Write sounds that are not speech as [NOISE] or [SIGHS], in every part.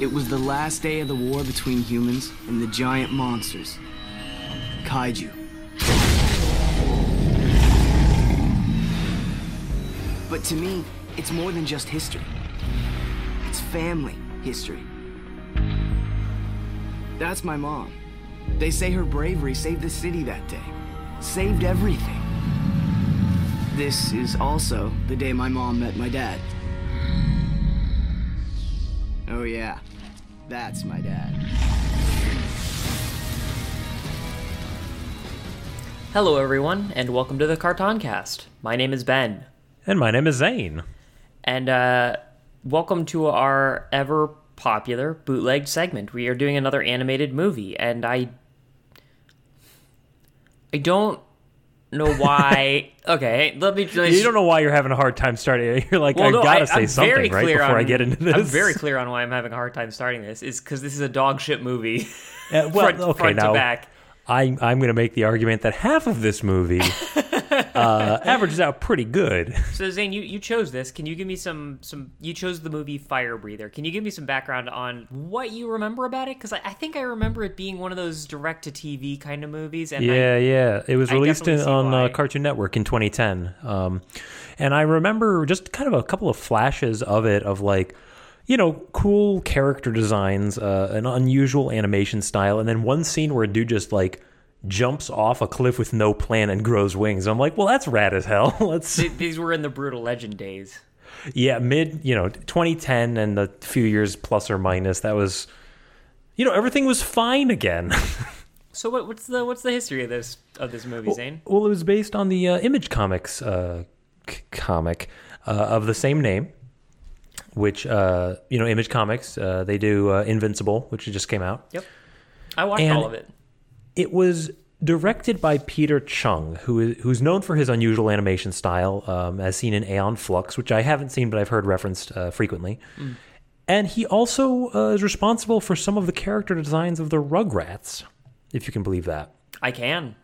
It was the last day of the war between humans and the giant monsters. Kaiju. But to me, it's more than just history. It's family history. That's my mom. They say her bravery saved the city that day. Saved everything. This is also the day my mom met my dad. Oh, yeah. That's my dad. Hello, everyone, and welcome to the Cartoncast. My name is Ben, And my name is Zane. and uh, welcome to our ever popular bootleg segment. We are doing another animated movie, and I, I don't know why. [LAUGHS] okay, let me. Let You don't know why you're having a hard time starting. [LAUGHS] You're like, Well, I no, gotta I- say I'm something right before I get into this. I'm very clear on why I'm having a hard time starting this. Is because this is a dog shit movie. [LAUGHS] Uh, well, front, okay, front now to back. I, I'm going to make the argument that half of this movie uh, averages out pretty good. [LAUGHS] So Zane, you, you chose this. Can you give me some some? You chose the movie Firebreather. Can you give me some background on what you remember about it? Because I, I think I remember it being one of those direct to TV kind of movies. And I- Yeah, yeah. It was I released in, on uh, Cartoon Network in 2010. Um, and I remember just kind of a couple of flashes of it, of like, you know, cool character designs, uh, an unusual animation style, and then one scene where a dude just like jumps off a cliff with no plan and grows wings. I'm like, well, that's rad as hell. [LAUGHS] Let's Th- these were in the Brütal Legend days. yeah, mid, you know, 2010 and a few years plus or minus. That was, you know, everything was fine again. [LAUGHS] So what, what's the what's the history of this of this movie, Zane? Well, it was based on the uh, Image Comics uh, c- comic uh, of the same name, which uh, you know, Image Comics. Uh, they do uh, Invincible, which just came out. Yep, I watched And- all of it. It was directed by Peter Chung, who is who's known for his unusual animation style, um, as seen in Aeon Flux, which I haven't seen, but I've heard referenced uh, frequently. And he also uh, is responsible for some of the character designs of the Rugrats, if you can believe that. I can.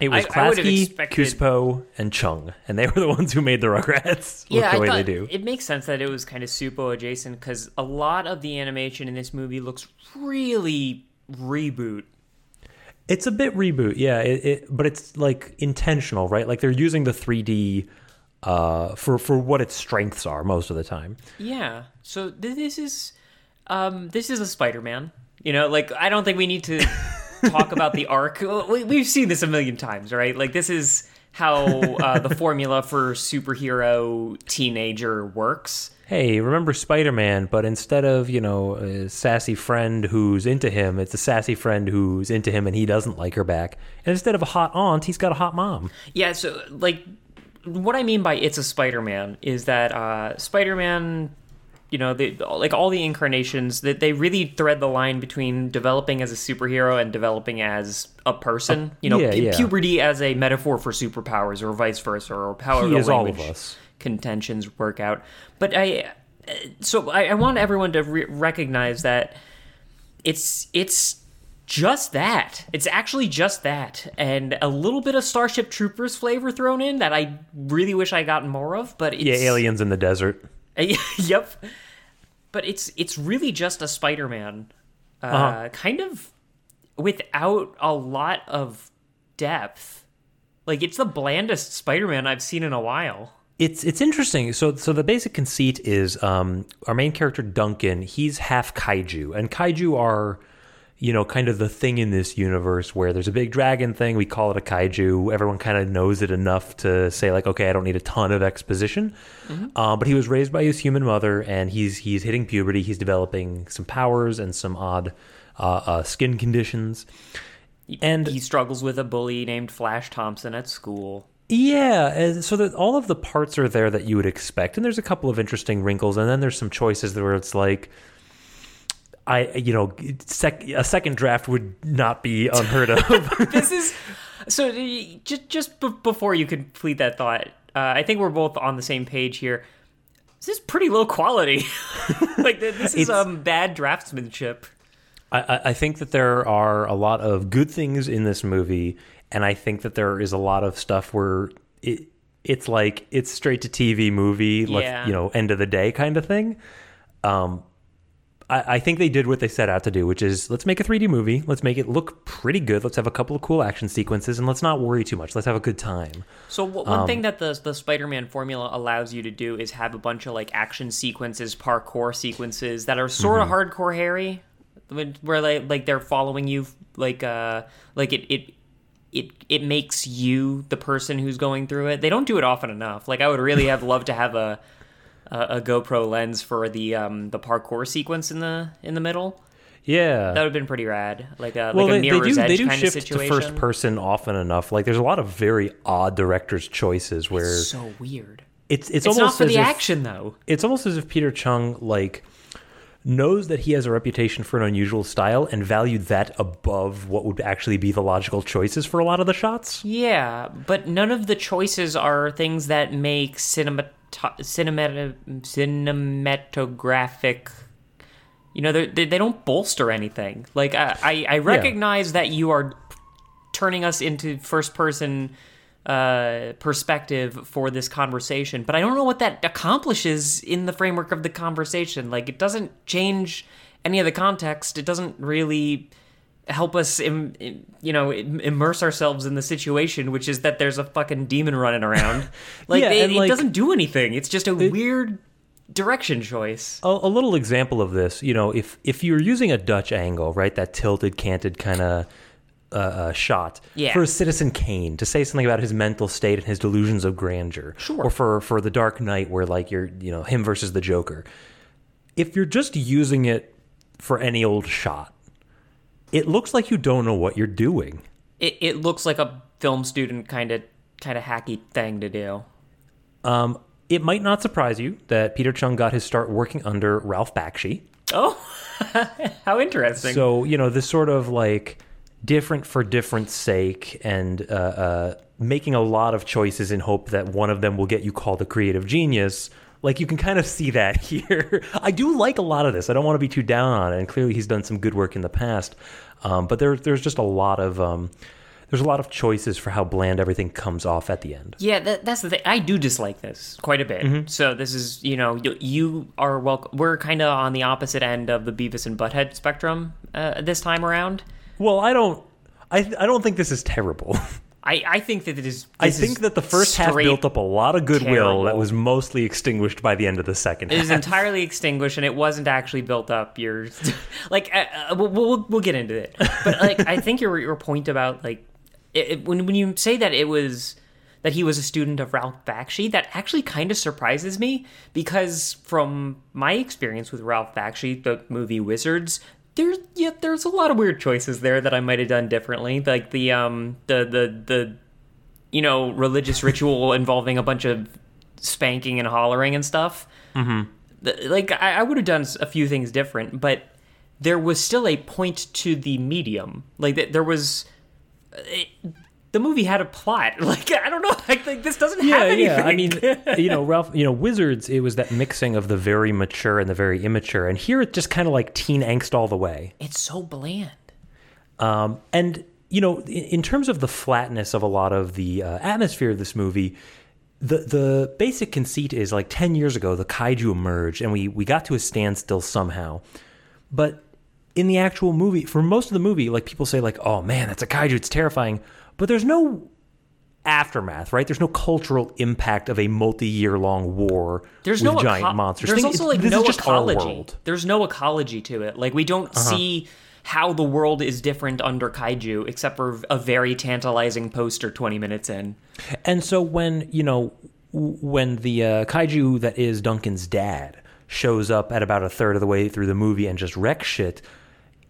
It was Klasky, expected- Csupo, and Chung, and they were the ones who made the Rugrats [LAUGHS] look Yeah, the I way they do. it makes sense that it was kind of Csupo adjacent because a lot of the animation in this movie looks really reboot. It's a bit reboot, yeah, it, it, but it's like intentional, right? Like they're using the 3D uh, for for what its strengths are most of the time. Yeah. So th- this is um this is a Spider-Man. You know, like I don't think we need to talk [LAUGHS] about the arc. We, we've seen this a million times, right? Like this is how uh, the formula for superhero teenager works. Hey, remember Spider-Man? But instead of you know a sassy friend who's into him, it's a sassy friend who's into him and he doesn't like her back. And instead of a hot aunt, he's got a hot mom. Yeah, so like what I mean by it's a Spider-Man is that uh Spider-Man you know, they, like all the incarnations that they really thread the line between developing as a superhero and developing as a person. You know, yeah, pu- yeah. puberty as a metaphor for superpowers, or vice versa, or however He is all of us. Contentions work out. But I, so I, I want everyone to re- recognize that it's it's just that. It's actually just that, and a little bit of Starship Troopers flavor thrown in that I really wish I got more of. But it's, Yeah, aliens in the desert. [LAUGHS] yep. But it's it's really just a Spider-Man, uh, Uh-huh. kind of without a lot of depth. Like it's the blandest Spider-Man I've seen in a while. It's it's interesting. So so the basic conceit is um, our main character Duncan. He's half kaiju, and kaiju are you know kind of the thing in this universe where there's a big dragon thing. We call it a kaiju. Everyone kind of knows it enough to say like, okay, I don't need a ton of exposition. Um, but he was raised by his human mother, and he's he's hitting puberty. He's developing some powers and some odd uh, uh, skin conditions. And He struggles with a bully named Flash Thompson at school. Yeah, so that all of the parts are there that you would expect, and there's a couple of interesting wrinkles, and then there's some choices where it's like, I you know, sec- a second draft would not be unheard of. [LAUGHS] [LAUGHS] this is so just just b- before you complete that thought uh, i think we're both on the same page here. This is pretty low quality. [LAUGHS] Like this is um bad draftsmanship. I- I think that there are a lot of good things in this movie, and I think that there is a lot of stuff where it it's like it's straight to TV movie, like Yeah. you know, end of the day kind of thing. Um, I, I think they did what they set out to do, which is let's make a 3D movie. Let's make it look pretty good. Let's have a couple of cool action sequences, and let's not worry too much. Let's have a good time. So w- Um, one thing that the the Spider-Man formula allows you to do is have a bunch of like action sequences, parkour sequences that are sort Mm-hmm. of hardcore Harry, where they like they're following you like uh like it it. It, it makes you the person who's going through it. They don't do it often enough. Like I would really have loved to have a, a a GoPro lens for the um the parkour sequence in the in the middle. Yeah. That would have been pretty rad. Like a well, like a they, they mirror's do edge they do kind shift of to first person often enough. Like there's a lot of very odd directors' choices where so weird. it's it's, It's almost not for the if, action though. It's almost as if Peter Chung like knows that he has a reputation for an unusual style and valued that above what would actually be the logical choices for a lot of the shots. Yeah, but none of the choices are things that make cinema cinema cinematographic. You know, they they don't bolster anything. Like I I, I recognize that you are turning us into first person uh perspective for this conversation but i don't know what that accomplishes in the framework of the conversation. Like it doesn't change any of the context. It doesn't really help us Im, im- you know im- immerse ourselves in the situation which is that there's a fucking demon running around. [LAUGHS] Like, Yeah, it, it like- doesn't do anything. It's just a weird direction choice. A, a little example of this, you know, if if you're using a Dutch angle, right, that tilted, canted kind of uh, uh, shot Yeah. for Citizen Kane to say something about his mental state and his delusions of grandeur, Sure. or for for the Dark Knight, where like you're, you know, him versus the Joker. If you're just using it for any old shot, it looks like you don't know what you're doing. it, it looks like a film student kind of kind of hacky thing to do Um, it might not surprise you that Peter Chung got his start working under Ralph Bakshi. oh [LAUGHS] how interesting So you know this sort of like different for different sake, and uh, uh, making a lot of choices in hope that one of them will get you called a creative genius. Like you can kind of see that [LAUGHS] here. I do like a lot of this. I don't want to be too down on it, and clearly he's done some good work in the past. Um, but there, there's just a lot of um, there's a lot of choices for how bland everything comes off at the end. Yeah, that, that's the thing. I do dislike this quite a bit. Mm-hmm. So this is, you know, you, you are welcome. We're kind of on the opposite end of the Beavis and Butthead spectrum uh, this time around. Well, I don't. I, I don't think this is terrible. [LAUGHS] I, I think that it is. I think is that the first half built up a lot of goodwill terrible. that was mostly extinguished by the end of the second It half. is entirely extinguished, and it wasn't actually built up. You're [LAUGHS] like, uh, uh, we'll, we'll we'll get into it. But like, I think your your point about like, it, it- when when you say that it was that he was a student of Ralph Bakshi, that actually kind of surprises me because from my experience with Ralph Bakshi, the movie Wizards. There's yeah, there's a lot of weird choices there that I might have done differently, like the um the the the you know religious [LAUGHS] ritual involving a bunch of spanking and hollering and stuff. The- like I, I would have done a few things different, but there was still a point to the medium. Like there was, it, the movie had a plot. [LAUGHS] Like I don't know, like, like this doesn't have anything. Yeah, I mean, you know, Ralph, you know, Wizards, it was that mixing of the very mature and the very immature. And here it's just kind of like teen angst all the way. it's so bland. Um, and, you know, in, in terms of the flatness of a lot of the uh, atmosphere of this movie, the the basic conceit is like 10 years ago, the kaiju emerged and we, we got to a standstill somehow. But in the actual movie, for most of the movie, like people say, like, oh man, that's a kaiju, it's terrifying. But there's no aftermath, right? There's no cultural impact of a multi-year long war There's with no giant eco- monsters. There's Thing- also like no is just our ecology. Uh-huh. There's no ecology to it. Like we don't see how the world is different under kaiju, except for a very tantalizing poster 20 minutes in. And so when you know when the uh, kaiju that is Duncan's dad shows up at about a third of the way through the movie and just wrecks shit,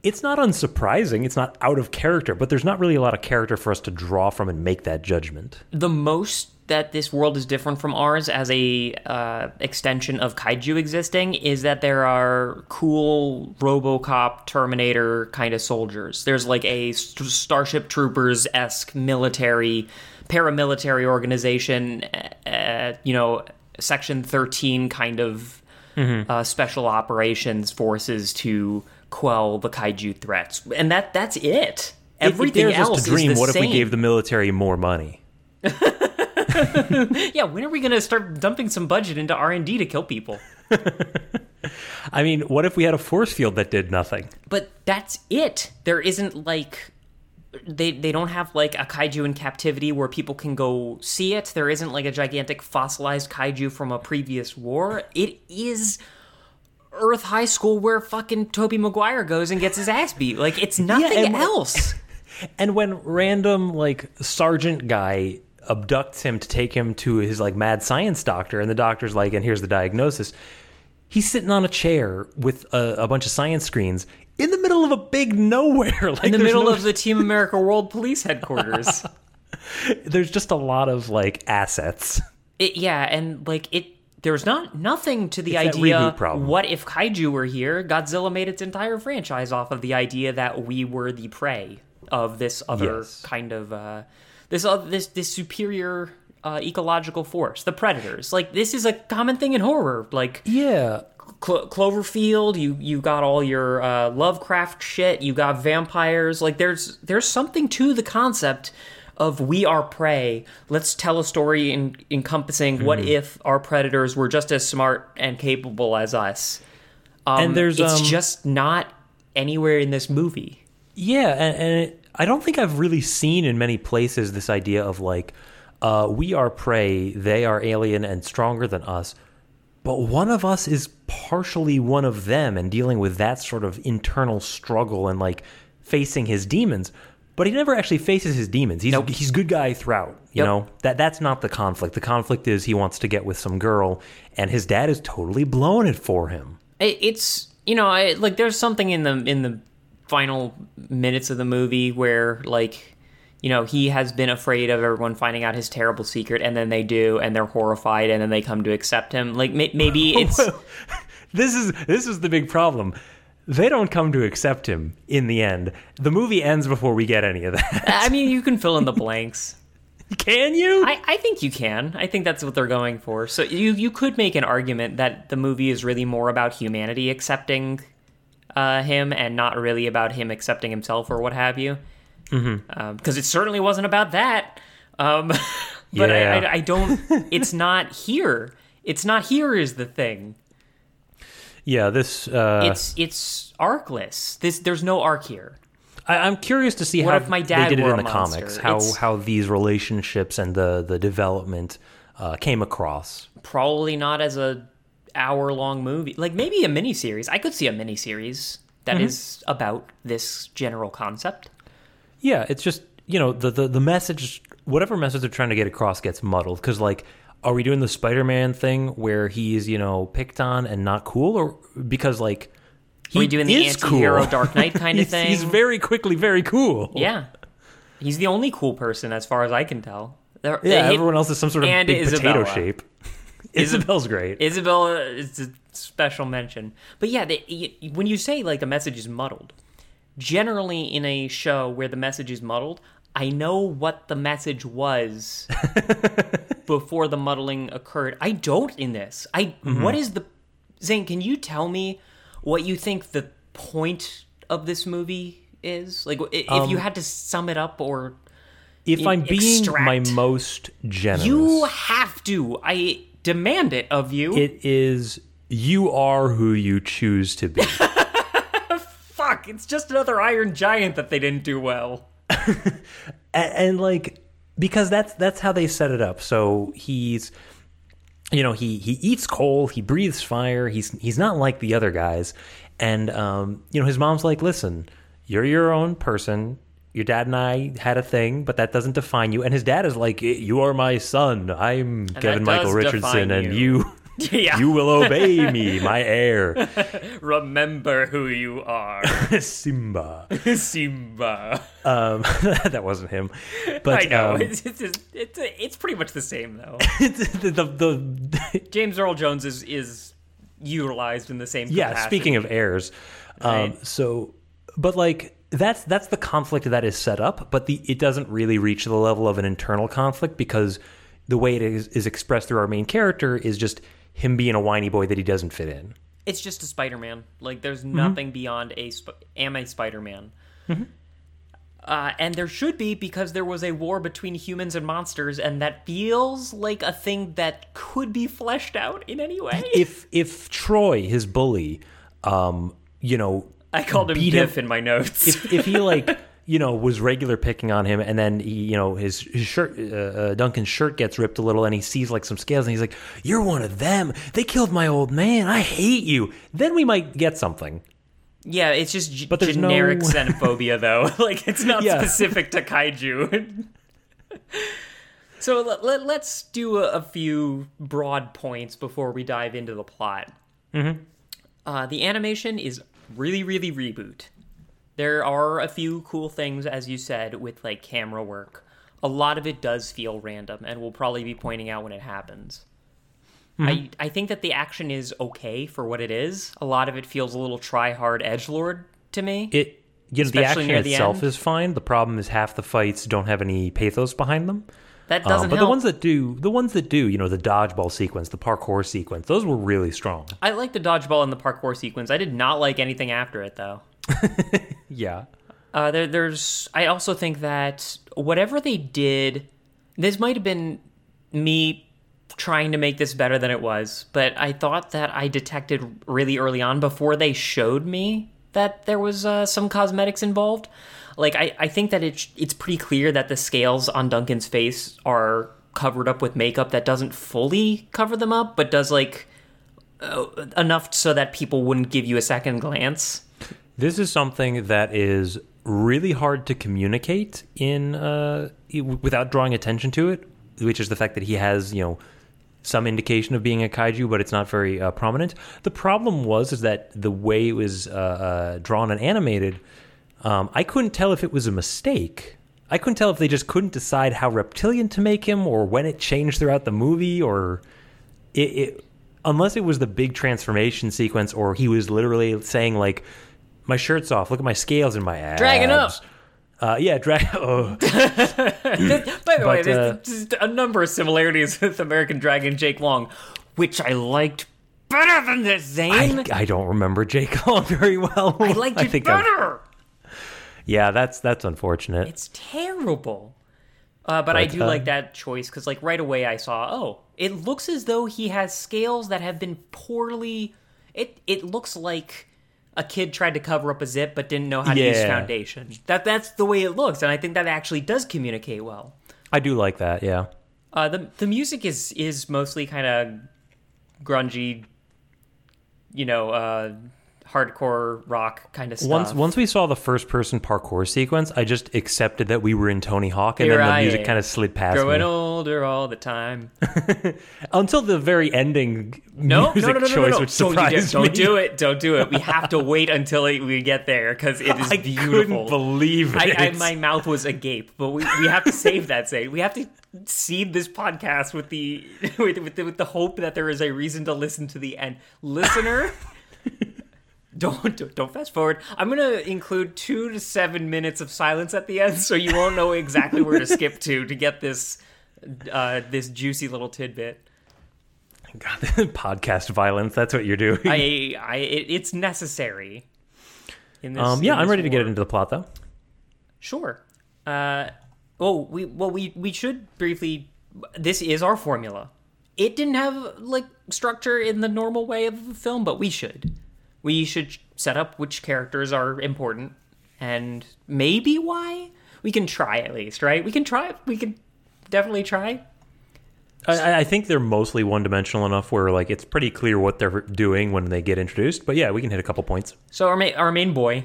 it's not unsurprising. It's not out of character, but there's not really a lot of character for us to draw from and make that judgment. the most that this world is different from ours as a uh, extension of kaiju existing is that there are cool RoboCop, Terminator kind of soldiers. There's like a st- Starship Troopers esque military, paramilitary organization. Uh, you know, Section Thirteen kind of uh, special operations forces to quell the kaiju threats, and that that's it. Everything it else us to dream. what if we gave the military more money? [LAUGHS] Yeah, when are we gonna start dumping some budget into R and D to kill people? [LAUGHS] I mean, what if we had a force field that did nothing? But that's it. There isn't like they they don't have like a kaiju in captivity where people can go see it. There isn't like a gigantic fossilized kaiju from a previous war. It is Earth High School where fucking Tobey Maguire goes and gets his ass beat. Like it's nothing and- else. [LAUGHS] And when random like sergeant guy abducts him to take him to his like mad science doctor, and the doctor's like, "And here's the diagnosis," he's sitting on a chair with a, a bunch of science screens in the middle of a big nowhere, [LAUGHS] like in the middle no- of the Team America World Police headquarters. [LAUGHS] There's just a lot of like assets. It, yeah, and like it, there's not nothing to the It's idea. What if kaiju were here? Godzilla made its entire franchise off of the idea that we were the prey of this other Yes. kind of uh, this uh, this this superior uh, ecological force, the predators. Like this is a common thing in horror. Like Yeah, Clo- Cloverfield, you you got all your uh, Lovecraft shit. You got vampires. Like there's there's something to the concept of we are prey. Let's tell a story in, encompassing what if our predators were just as smart and capable as us. Um, And there's, it's um, just not anywhere in this movie. Yeah, and, and it, I don't think I've really seen in many places this idea of like, uh, we are prey, they are alien and stronger than us, but one of us is partially one of them and dealing with that sort of internal struggle and like facing his demons. But he never actually faces his demons. He's he's good guy throughout. You Yep. know that that's not the conflict. The conflict is he wants to get with some girl, and his dad is totally blowing it for him. It, it's you know I, like there's something in the in the final minutes of the movie where like you know he has been afraid of everyone finding out his terrible secret and then they do and they're horrified and then they come to accept him like may, maybe [LAUGHS] it's this is this is the big problem. They don't come to accept him in the end. The movie ends before we get any of that. [LAUGHS] i mean you can fill in the blanks [LAUGHS] Can you? I, I think you can i think that's what they're going for so you you could make an argument that the movie is really more about humanity accepting uh, him and not really about him accepting himself or what have you because Mm-hmm. it certainly wasn't about that um, [LAUGHS] but Yeah. I, I, I don't it's not here it's not here is the thing yeah, this. Uh, it's it's arcless this there's no arc here I, I'm curious to see What how if my dad they did it in the monster? comics. How It's- how these relationships and the the development uh, came across. probably not as a hour long movie like maybe a miniseries i could see a miniseries that is Mm-hmm. about this general concept Yeah, it's just you know the the, the message, whatever message they're trying to get across, gets muddled because like. Are we doing the Spider-Man thing where he's, you know, picked on and not cool, or because like he Are we doing the anti-hero cool. Dark Knight [LAUGHS] kind of He's- thing? He's very quickly very cool. yeah he's the only cool person as far as i can tell There- Yeah, everyone else is some sort of big Isabella. potato shape. [LAUGHS] Isabel's great. Isabella is a special mention. But yeah, they, when you say like a message is muddled, generally in a show where the message is muddled, I know what the message was [LAUGHS] before the muddling occurred. I don't in this. I mm-hmm. what is the Zane? Can you tell me what you think the point of this movie is? Like, if you um, had to sum it up, or if I'm being my most generous, you have to. I demand it of you. it is you are who you choose to be. [LAUGHS] Fuck, it's just another Iron Giant that they didn't do well. [LAUGHS] and, and like because that's that's how they set it up. So he's you know he he eats coal, he breathes fire. He's he's not like the other guys, and um, you know his mom's like, listen, you're your own person. Your dad and I had a thing, but that doesn't define you. And his dad is like, you are my son. I'm Kevin Michael Richardson, and you." You. [LAUGHS] Yeah. You will obey me, my heir, [LAUGHS] Remember who you are, [LAUGHS] Simba. Simba. Um, that wasn't him, but I know um, it's, it's it's it's pretty much the same though. the, the, the James Earl Jones is is utilized in the same. yeah capacity. speaking of heirs um Right. so but like that's that's the conflict that is set up but the it doesn't really reach the level of an internal conflict because the way it is, is expressed through our main character is just him being a whiny boy that he doesn't fit in it's just a Spider-Man. Like there's Mm-hmm. nothing beyond a sp- am a Spider-Man. Uh, and there should be because there was a war between humans and monsters, and that feels like a thing that could be fleshed out in any way. If if Troy, his bully, um, you know, I called him- Biff in my notes. if if he like [LAUGHS] you know was regular picking on him and then he you know his, his shirt uh, uh, Duncan's shirt gets ripped a little and he sees like some scales and he's like you're one of them they killed my old man I hate you then we might get something yeah, it's just g- But generic no- [LAUGHS] xenophobia, though. [LAUGHS] like it's not Yeah. specific to kaiju. [LAUGHS] so let, let, let's do a, a few broad points before we dive into the plot. Mm-hmm. Uh, the animation is really, really reboot. There are a few cool things, as you said, with like camera work. A lot of it does feel random, and we'll probably be pointing out when it happens. I, I think that the action is okay for what it is. A lot of it feels a little try hard edge lord to me. it you know the Especially action near the itself end. is fine the problem is half the fights don't have any pathos behind them that Um, doesn't but help. the ones that do the ones that do you know the dodgeball sequence the parkour sequence those were really strong I like the dodgeball and the parkour sequence. I did not like anything after it though. [LAUGHS] yeah Uh, there, there's. I also think that whatever they did, this might have been me trying to make this better than it was, but I thought that I detected really early on before they showed me that there was uh, some cosmetics involved. Like I, I think that it's it's pretty clear that the scales on Duncan's face are covered up with makeup that doesn't fully cover them up, but does like uh, enough so that people wouldn't give you a second glance. This is something that is really hard to communicate in uh, without drawing attention to it, which is the fact that he has, you know, some indication of being a kaiju, but it's not very uh, prominent. The problem was is that the way it was uh, uh, drawn and animated, um, I couldn't tell if it was a mistake. I couldn't tell if they just couldn't decide how reptilian to make him, or when it changed throughout the movie, or it, it unless it was the big transformation sequence, or he was literally saying like, "My shirt's off. Look at my scales in my abs." Dragging up. Uh, yeah, drag. [LAUGHS] Oh. By the way, there's uh, a number of similarities [LAUGHS] with American Dragon Jake Long, which I liked better than this, Zane. I, I don't remember Jake [LAUGHS] Long very well. I, liked I it better. Yeah, that's that's unfortunate. It's terrible. Uh, but I do uh, like that choice because, like, right away I saw, oh, it looks as though he has scales that have been poorly. It it looks like a kid tried to cover up a zip but didn't know how to use foundation. That that's the way it looks, and I think that actually does communicate well. I do like that. Yeah. Uh, the the music is is mostly kind of grungy, you know, uh, hardcore rock kind of stuff. Once once we saw the first person parkour sequence, I just accepted that we were in Tony Hawk, and Here then the I music am, kind of slid past growing me older all the time. [LAUGHS] until the very ending No, music no, no, no, no, choice, no, no. which Don't, dare- surprised don't do it. Don't do it. We have to wait until we get there because it is I beautiful. couldn't believe it. I, I, my mouth was agape, but we, we have to save that. Say we have to seed this podcast with the [LAUGHS] with, with the with the hope that there is a reason to listen to the end. Listener, [LAUGHS] don't don't- fast forward. I'm gonna include two to seven minutes of silence at the end, so you won't know exactly where to skip to to get this uh, this juicy little tidbit. God, [LAUGHS] podcast violence. That's what you're doing. I I it, it's necessary. In this, um, yeah, I'm ready to get war. into the plot though. Sure. Uh, oh, we well we we should briefly. This is our formula. It didn't have like structure in the normal way of a film, but we should. We should set up which characters are important and maybe why. We can try at least, right? We can try. We can definitely try. I, I think they're mostly one dimensional enough where like it's pretty clear what they're doing when they get introduced. But yeah, we can hit a couple points. So our main, our main boy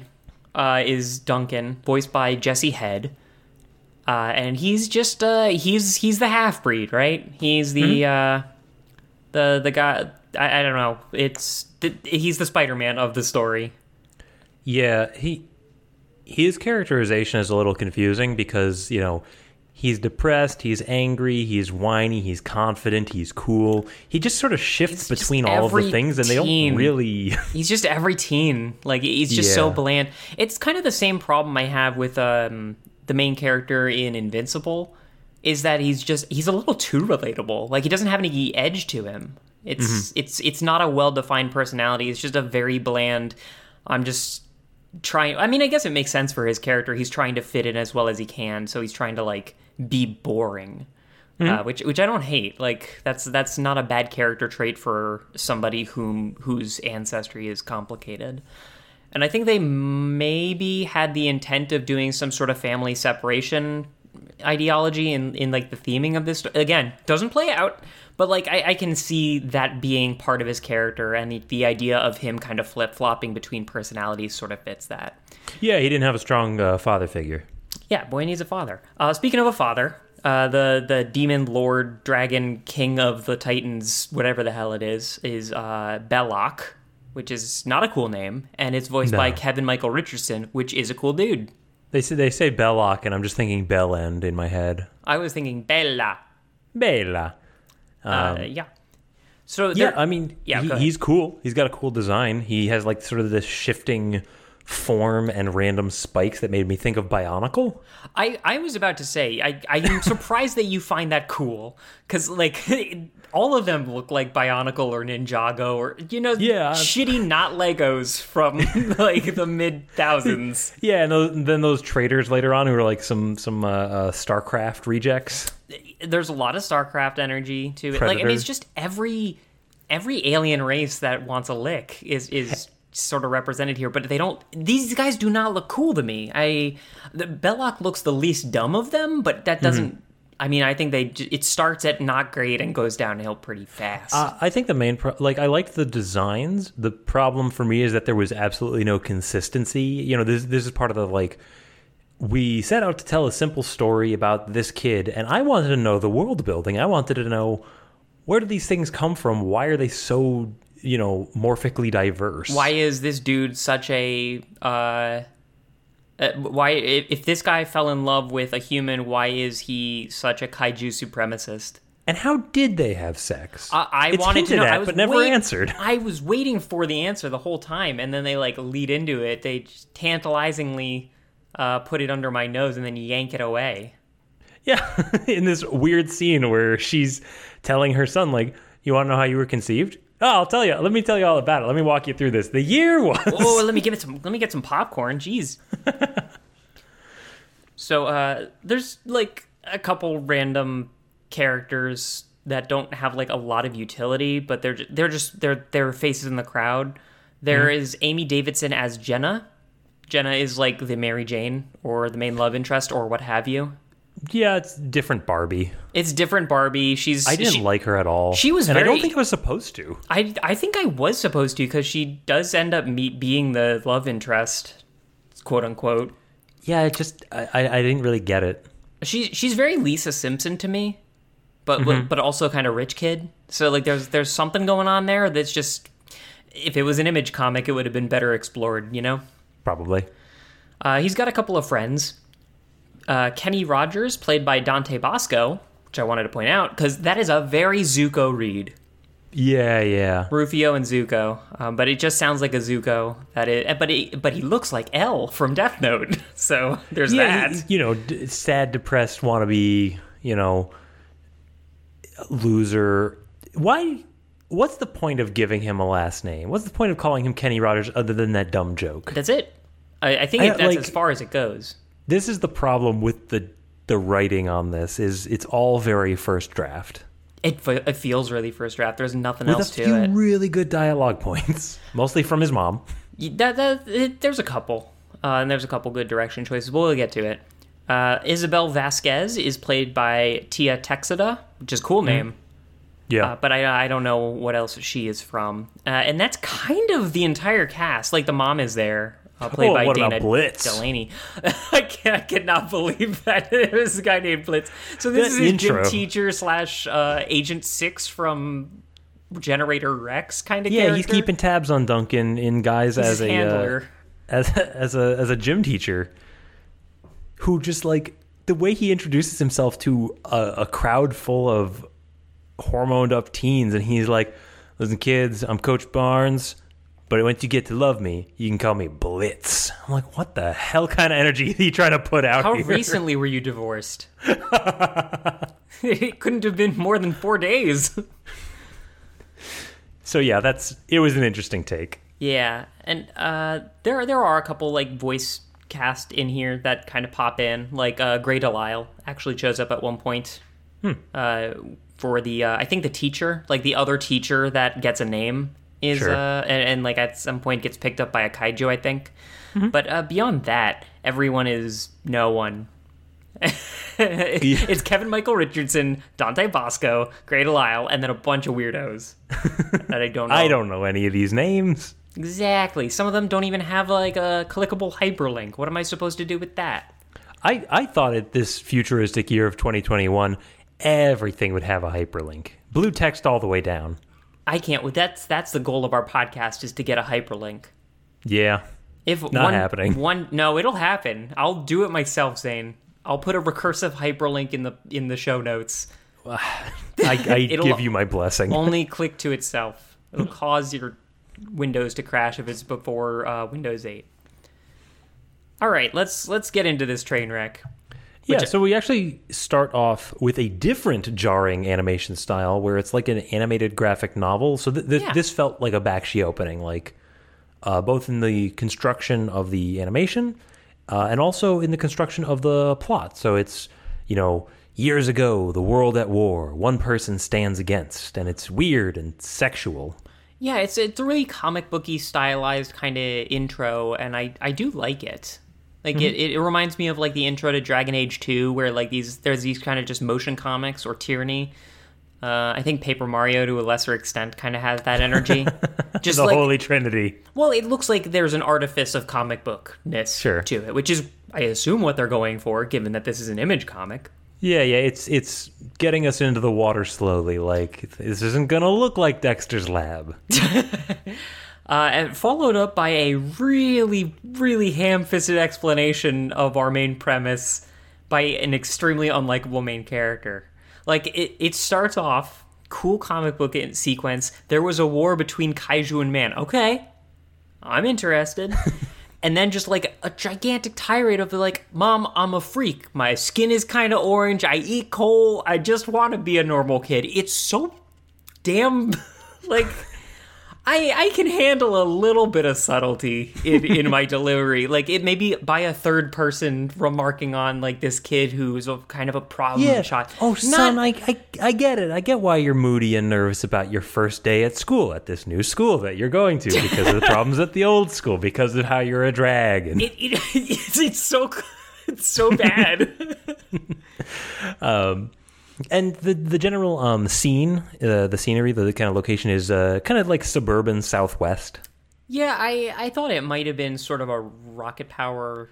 uh, is Duncan, voiced by Jesse Head, uh, and he's just uh, he's he's the half breed, right? He's the uh, the the guy. I, I don't know. It's th- he's the Spider Man of the story. Yeah, he his characterization is a little confusing because you know he's depressed, he's angry, he's whiny, he's confident, he's cool. He just sort of shifts He's between all of the things, and they teen. don't really. [LAUGHS] He's just every teen. Like he's just so bland. It's kind of the same problem I have with um, the main character in Invincible. Is that he's just he's a little too relatable. Like he doesn't have any edge to him. It's it's it's not a well defined personality. It's just a very bland. I'm just trying. I mean, I guess it makes sense for his character. He's trying to fit in as well as he can, so he's trying to like be boring. Uh, which which I don't hate. Like that's that's not a bad character trait for somebody whom whose ancestry is complicated. And I think they maybe had the intent of doing some sort of family separation ideology in, in like the theming of this. Again, doesn't play out, but like I, I can see that being part of his character and the, the idea of him kind of flip flopping between personalities sort of fits that. Yeah, he didn't have a strong uh, father figure. Yeah, boy needs a father. Uh, speaking of a father, uh, the the demon lord, dragon king of the Titans, whatever the hell it is, is uh, Belloc, which is not a cool name, and it's voiced No. by Kevin Michael Richardson, which is a cool dude. They say they say Belloc, and I'm just thinking Bell End in my head. I was thinking Bella. Bella. Uh, yeah. So Yeah, I mean, Yeah, he- he's cool. He's got a cool design. He has like sort of this shifting form and random spikes that made me think of Bionicle. I, I was about to say I I'm surprised that you find that cool because like [LAUGHS] all of them look like Bionicle or Ninjago or you know Yeah. shitty not Legos from [LAUGHS] like the mid thousands. [LAUGHS] Yeah, and those, then those traders later on who are like some some uh, uh, StarCraft rejects. There's a lot of StarCraft energy to it. Like I mean, it's just every every alien race that wants a lick is is sort of represented here, but they don't. These guys do not look cool to me. I the Belloc looks the least dumb of them, but that doesn't. I mean, I think they it starts at not great and goes downhill pretty fast. Uh, I think the main pro- like I liked the designs. The problem for me is that there was absolutely no consistency. You know, this this is part of the like we set out to tell a simple story about this kid, and I wanted to know the world building. I wanted to know where do these things come from? Why are they so you know morphically diverse? why is this dude such a uh, uh why if, this guy fell in love with a human why is he such a kaiju supremacist And how did they have sex? i, wanted to know at, i was but never wait- answered. i was waiting for the answer the whole time and then they like lead into it they just tantalizingly uh, put it under my nose and then yank it away Yeah, [LAUGHS] in this weird scene where she's telling her son, like, "You want to know how you were conceived? Oh, I'll tell you. Let me tell you all about it. Let me walk you through this. The year [LAUGHS] was." oh let me give it some let me get some popcorn jeez [LAUGHS] so uh there's like a couple random characters that don't have like a lot of utility but they're they're just they're they're faces in the crowd There is amy davidson as jenna jenna is like the mary jane or the main love interest or what have you Yeah, it's different Barbie. it's different barbie she's I didn't she- like her at all. she was and I don't think I was supposed to. I I think I was supposed to because she does end up meet being the love interest, quote unquote. Yeah, it just I, I I didn't really get it. She she's very Lisa Simpson to me, but Mm-hmm. but also kind of rich kid. So like there's there's something going on there that's just if it was an image comic, it would have been better explored. You know. Probably. Uh, he's got a couple of friends. Uh, Kenny Rogers, played by Dante Basco, which I wanted to point out because that is a very Zuko read. Yeah, yeah. Rufio and Zuko, um, but it just sounds like a Zuko. That it, but it, but he looks like L from Death Note. [LAUGHS] So there's Yeah, that. he- you know, d- sad, depressed, wannabe, you know, loser. Why? What's the point of giving him a last name? What's the point of calling him Kenny Rogers other than that dumb joke? That's it. I, I think I- it, that's like- as far as it goes. This is the problem with the the writing on this. Is it's all very first draft It, it feels really first draft. There's nothing else to it. with a else to few it. really good dialogue points, [LAUGHS] mostly from his mom. That, that, it, there's a couple, uh, and there's a couple good direction choices. But We'll get to it. Uh, Isabel Vasquez is played by Tia Texada, which is a cool name. Yeah, Uh, but I, I don't know what else she is from. Uh, and that's kind of the entire cast. Like the mom is there, uh, played Oh, by what about Dana Blitz? Delany. [LAUGHS] I, can't, I cannot believe that [LAUGHS] it was a guy named Blitz. So this That is his intro. gym teacher slash uh, Agent Six from Generator Rex kind of yeah, character. he's keeping tabs on Duncan in guys He's as a uh, handler. as as a as a gym teacher who just like the way he introduces himself to a, a crowd full of hormoned up teens and he's like listen kids i'm coach barnes but once you get to love me you can call me blitz i'm like what the hell kind of energy [LAUGHS] are you trying to put out How here recently were you divorced? [LAUGHS] it couldn't have been more than four days. so yeah that's it was an interesting take Yeah, and uh, there there are a couple like voice cast in here that kind of pop in. Like uh, Grey DeLisle actually shows up at one point uh, for the uh, I think the teacher, like the other teacher that gets a name is Sure. uh, and, and like at some point gets picked up by a kaiju, I think. But uh, beyond that, everyone is no one. [LAUGHS] it's Kevin Michael Richardson, Dante Basco, Grey DeLisle, and then a bunch of weirdos [LAUGHS] that I don't know. I don't know any of these names. Exactly. Some of them don't even have like a clickable hyperlink. What am I supposed to do with that? I, I thought at this futuristic year of 2021, everything would have a hyperlink. Blue text all the way down. I can't. That's that's the goal of our podcast is to get a hyperlink. Yeah. If Not one, happening. One no, it'll happen. I'll do it myself, Zane. I'll put a recursive hyperlink in the in the show notes. [SIGHS] I, I [LAUGHS] give you my blessing. Only click to itself. It'll cause your Windows to crash if it's before uh, Windows 8. All right, let's let's get into this train wreck. Yeah, so we actually start off with a different jarring animation style where it's like an animated graphic novel. So th- th- Yeah. this felt like a Bakshi opening, like uh, both in the construction of the animation uh, and also in the construction of the plot. So it's, you know, years ago, the world at war, one person stands against, and it's weird and sexual. Yeah, it's it's a really comic booky stylized kind of intro, and I I do like it. Like it, it reminds me of like the intro to Dragon Age Two, where like these there's these kind of just motion comics or Tyranny. Uh, I think Paper Mario to a lesser extent kind of has that energy. [LAUGHS] just The like Holy Trinity. well, it looks like there's an artifice of comic bookness Sure. to it, which is I assume what they're going for, given that this is an image comic. Yeah, yeah, it's it's getting us into the water slowly. Like this isn't gonna look like Dexter's lab. [LAUGHS] Uh, and followed up by a really, really ham-fisted explanation of our main premise by an extremely unlikable main character. Like it, it starts off cool comic book in- sequence. There was a war between kaiju and man. Okay, I'm interested. [LAUGHS] and then just like a gigantic tirade of like, "Mom, I'm a freak. My skin is kind of orange. I eat coal. I just want to be a normal kid." It's so damn [LAUGHS] like. I, I can handle a little bit of subtlety in, in my [LAUGHS] delivery. Like it may be by a third person remarking on like this kid who's a kind of a problem child. Oh, Not- son, I, I I get it. I get why you're moody and nervous about your first day at school at this new school that you're going to because of the [LAUGHS] problems at the old school because of how you're a drag. And it, it, [LAUGHS] it's, it's so it's so bad. Um, and the the general um scene, uh, the scenery, the, kind of location is uh, kind of like suburban Southwest. yeah, I I thought it might have been sort of a rocket power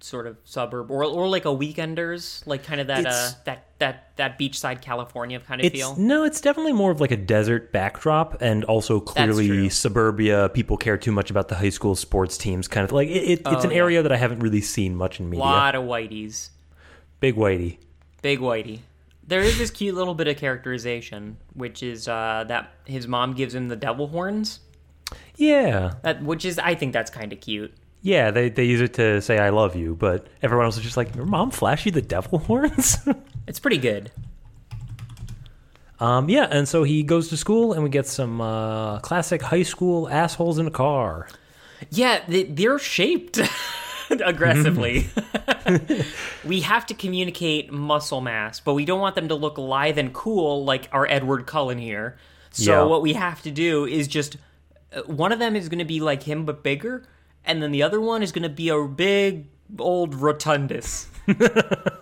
sort of suburb or or like a weekenders, like kind of that uh that that that beachside California kind of It's feel. no, it's definitely more of like a desert backdrop, and also clearly suburbia. People care too much about the high school sports teams, kind of like it, it, it's Oh, an yeah. area that I haven't really seen much in media. a lot of whiteys. Big Whitey. Big Whitey. There is this cute little bit of characterization, which is uh, that his mom gives him the devil horns. Yeah, That, which is, I think that's kind of cute. yeah. They they use it to say I love you, but everyone else is just like, your mom flash you the devil [LAUGHS] horns. It's pretty good. um, yeah, and so he goes to school, and we get some uh, classic high school assholes in a car. Yeah, they, they're shaped [LAUGHS] [LAUGHS] aggressively. [LAUGHS] we have to communicate muscle mass, but we don't want them to look lithe and cool like our Edward Cullen here. So Yeah. what we have to do is just uh, one of them is going to be like him but bigger, and then the other one is going to be a big old rotundus. [LAUGHS]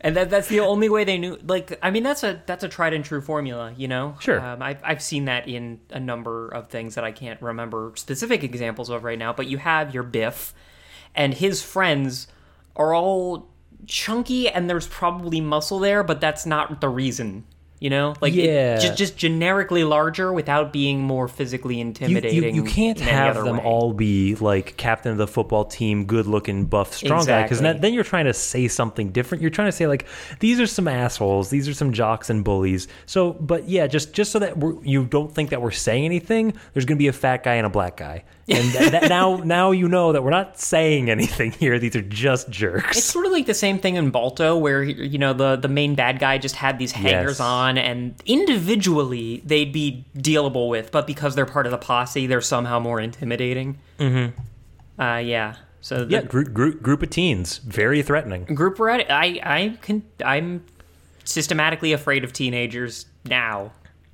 And that, that's the only way they knew. Like, I mean, that's a that's a tried and true formula, you know. Sure. Um, I've I've seen that in a number of things that I can't remember specific examples of right now. But you have your Biff, and his friends are all chunky, and there's probably muscle there, but that's not the reason. You know, like it- Yeah. just just generically larger without being more physically intimidating. you, you can't have them way. all be like captain of the football team, good looking, buff, strong guy, because then you're trying to say something different. You're trying to say like these are some assholes, these are some jocks and bullies. So, but yeah, just just so that we're, you don't think that we're saying anything, there's going to be a fat guy and a black guy, And that, [LAUGHS] now, now you know that we're not saying anything here. These are just jerks. It's sort of like the same thing in Balto, where you know the the main bad guy just had these hangers Yes. on, and individually they'd be dealable with, but because they're part of the posse, they're somehow more intimidating. Mm-hmm. Uh, yeah. So the yeah, group, group, group of teens, very threatening. group red. I I can I'm systematically afraid of teenagers now,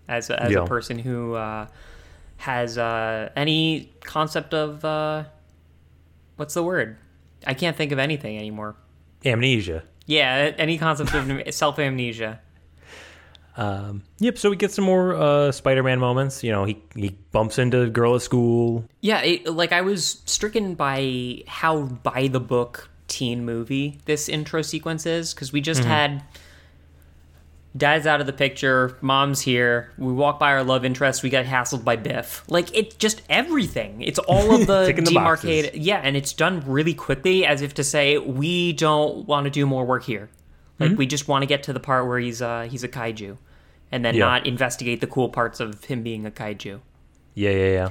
as a, as Yeah. a person who uh, has uh, any concept of uh, what's the word? I can't think of anything anymore. Amnesia. Yeah, any concept of [LAUGHS] self amnesia. Um, yep. So we get some more uh, Spider-Man moments. You know, he he bumps into a girl at school. Yeah, it, like I was stricken by how by the book teen movie this intro sequence is because we just had dad's out of the picture, mom's here, we walk by our love interest, we get hassled by Biff. Like it's just everything. It's all of [LAUGHS] the demarcated. yeah, and it's done really quickly as if to say we don't want to do more work here. Like Mm-hmm. we just want to get to the part where he's uh he's a kaiju and then Yeah. not investigate the cool parts of him being a kaiju. Yeah, yeah, yeah.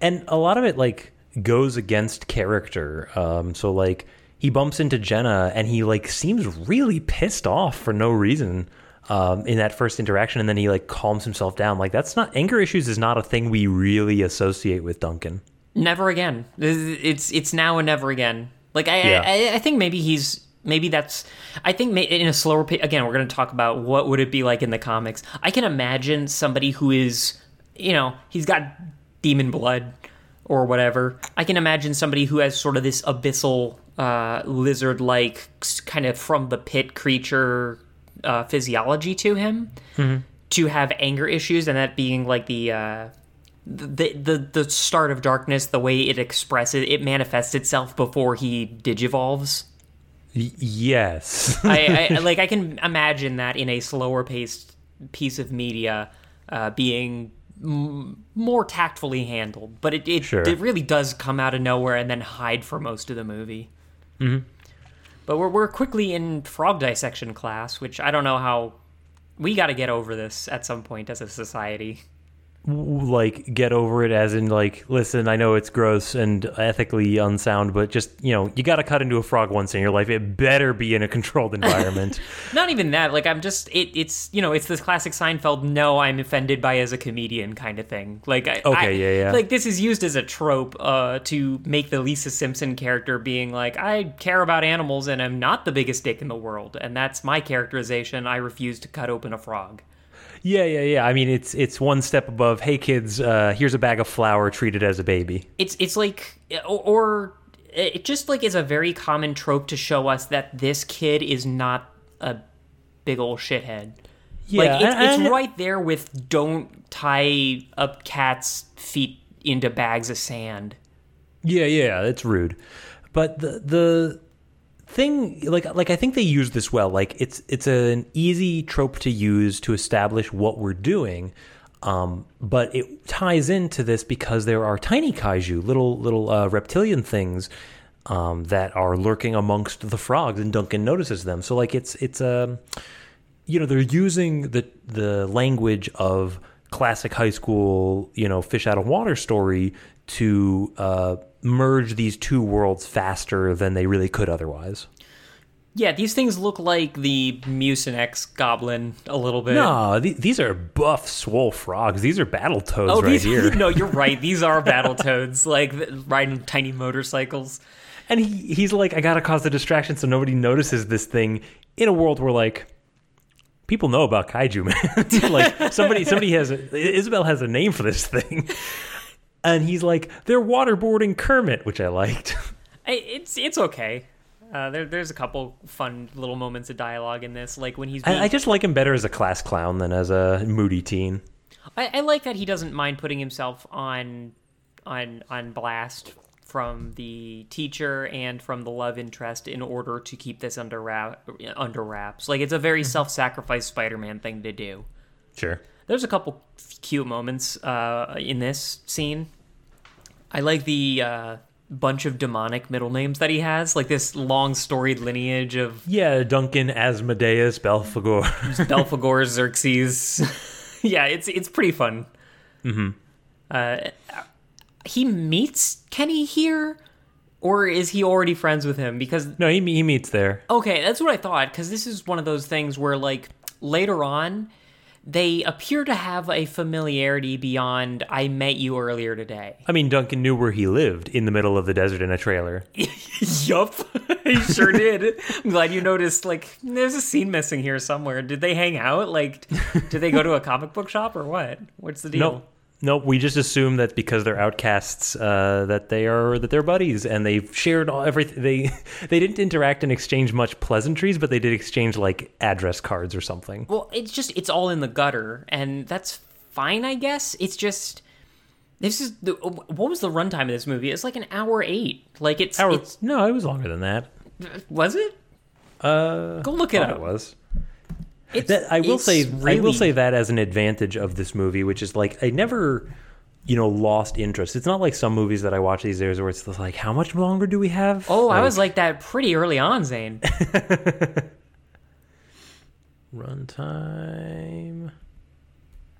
And a lot of it like goes against character. Um, so like he bumps into Jenna and he like seems really pissed off for no reason. Um, in that first interaction, and then he like calms himself down. Like that's not anger issues is not a thing we really associate with Duncan. Never again. It's it's now and never again. Like I Yeah. I, I think maybe he's maybe that's I think in a slower pace. Again, we're going to talk about what would it be like in the comics. I can imagine somebody who is you know he's got demon blood or whatever. I can imagine somebody who has sort of this abyssal uh, lizard like kind of from the pit creature uh, physiology to him to have anger issues and that being like the uh, the the the start of darkness, the way it expresses, it manifests itself before he digivolves. Y- yes. [LAUGHS] I, I [LAUGHS] like I can imagine that in a slower paced piece of media uh, being m- more tactfully handled, but it it, Sure. it really does come out of nowhere and then hide for most of the movie. Mm-hmm. But we're we're quickly in frog dissection class, which I don't know how we got to get over this at some point as a society. Like get over it as in like listen i know it's gross and ethically unsound but just you know you got to cut into a frog once in your life it better be in a controlled environment [LAUGHS] Not even that. Like I'm just it, it's you know it's this classic Seinfeld. No, I'm offended by as a comedian kind of thing. Like I, Okay, I- yeah, yeah. Like this is used as a trope uh, to make the Lisa Simpson character being like I care about animals and I'm not the biggest dick in the world, and that's my characterization. I refuse to cut open a frog. Yeah yeah yeah i mean it's it's one step above hey kids uh, here's a bag of flour treat it as a baby It's it's like or, or it just like is a very common trope to show us that this kid is not a big old shithead. yeah like it's, and- it's right there with don't tie up cats' feet into bags of sand. Yeah, yeah, it's rude. But the the thing like like I think they use this well. Like it's it's an easy trope to use to establish what we're doing. Um, but it ties into this because there are tiny kaiju, little little uh, reptilian things um, that are lurking amongst the frogs, and Duncan notices them. So like it's it's a you know they're using the the language of classic high school you know fish out of water story to uh, merge these two worlds faster than they really could otherwise. Yeah, these things look like the Mucinex goblin a little bit. No, th- these are buff, swole frogs. These are battle toads Oh, right these, here. [LAUGHS] no, you're [LAUGHS] right. These are battle toads, like riding tiny motorcycles. And he, he's like, I gotta cause a distraction so nobody notices this thing in a world where like people know about kaiju, man. [LAUGHS] like somebody somebody has a, Isabel has a name for this thing. And he's like, they're waterboarding Kermit, which I liked. [LAUGHS] I, it's it's okay. Uh, there, there's a couple fun little moments of dialogue in this, like when he's. Being, I, I just like him better as a class clown than as a moody teen. I, I like that he doesn't mind putting himself on on on blast from the teacher and from the love interest in order to keep this under wrap, under wraps. Like it's a very self-sacrifice Spider-Man thing to do. Sure. There's a couple cute moments uh, in this scene. I like the uh, bunch of demonic middle names that he has, like this long storied lineage of Yeah, Duncan, Asmodeus, Belphegor. [LAUGHS] Belphegor, [LAUGHS] Xerxes. [LAUGHS] yeah, it's it's pretty fun. Mm-hmm. Uh, he meets Kenny here, or is he already friends with him? Because No, he he meets there. Okay, that's what I thought because this is one of those things where like later on they appear to have a familiarity beyond I met you earlier today. I mean, Duncan knew where he lived in the middle of the desert in a trailer. [LAUGHS] yup. [LAUGHS] he sure did. I'm glad you noticed like there's a scene missing here somewhere. Did they hang out? Like did they go to a comic book shop or what? What's the [LAUGHS] deal? No, no, we just assume that because they're outcasts, uh, that they are that they're buddies, and they've shared all, everything. They [LAUGHS] they didn't interact and exchange much pleasantries, but they did exchange like address cards or something. Well, it's just it's all in the gutter, and that's fine, I guess. It's just this is the what was the runtime of this movie? It's like an hour eight. Like it's, Our- it's no, it was longer than that. was it? Uh, Go look it up. It was. That, I will say, I will say that as an advantage of this movie, which is like I never, you know, lost interest. It's not like some movies that I watch these days where it's like, how much longer do we have? Oh, I was like that pretty early on, Zane. [LAUGHS] runtime.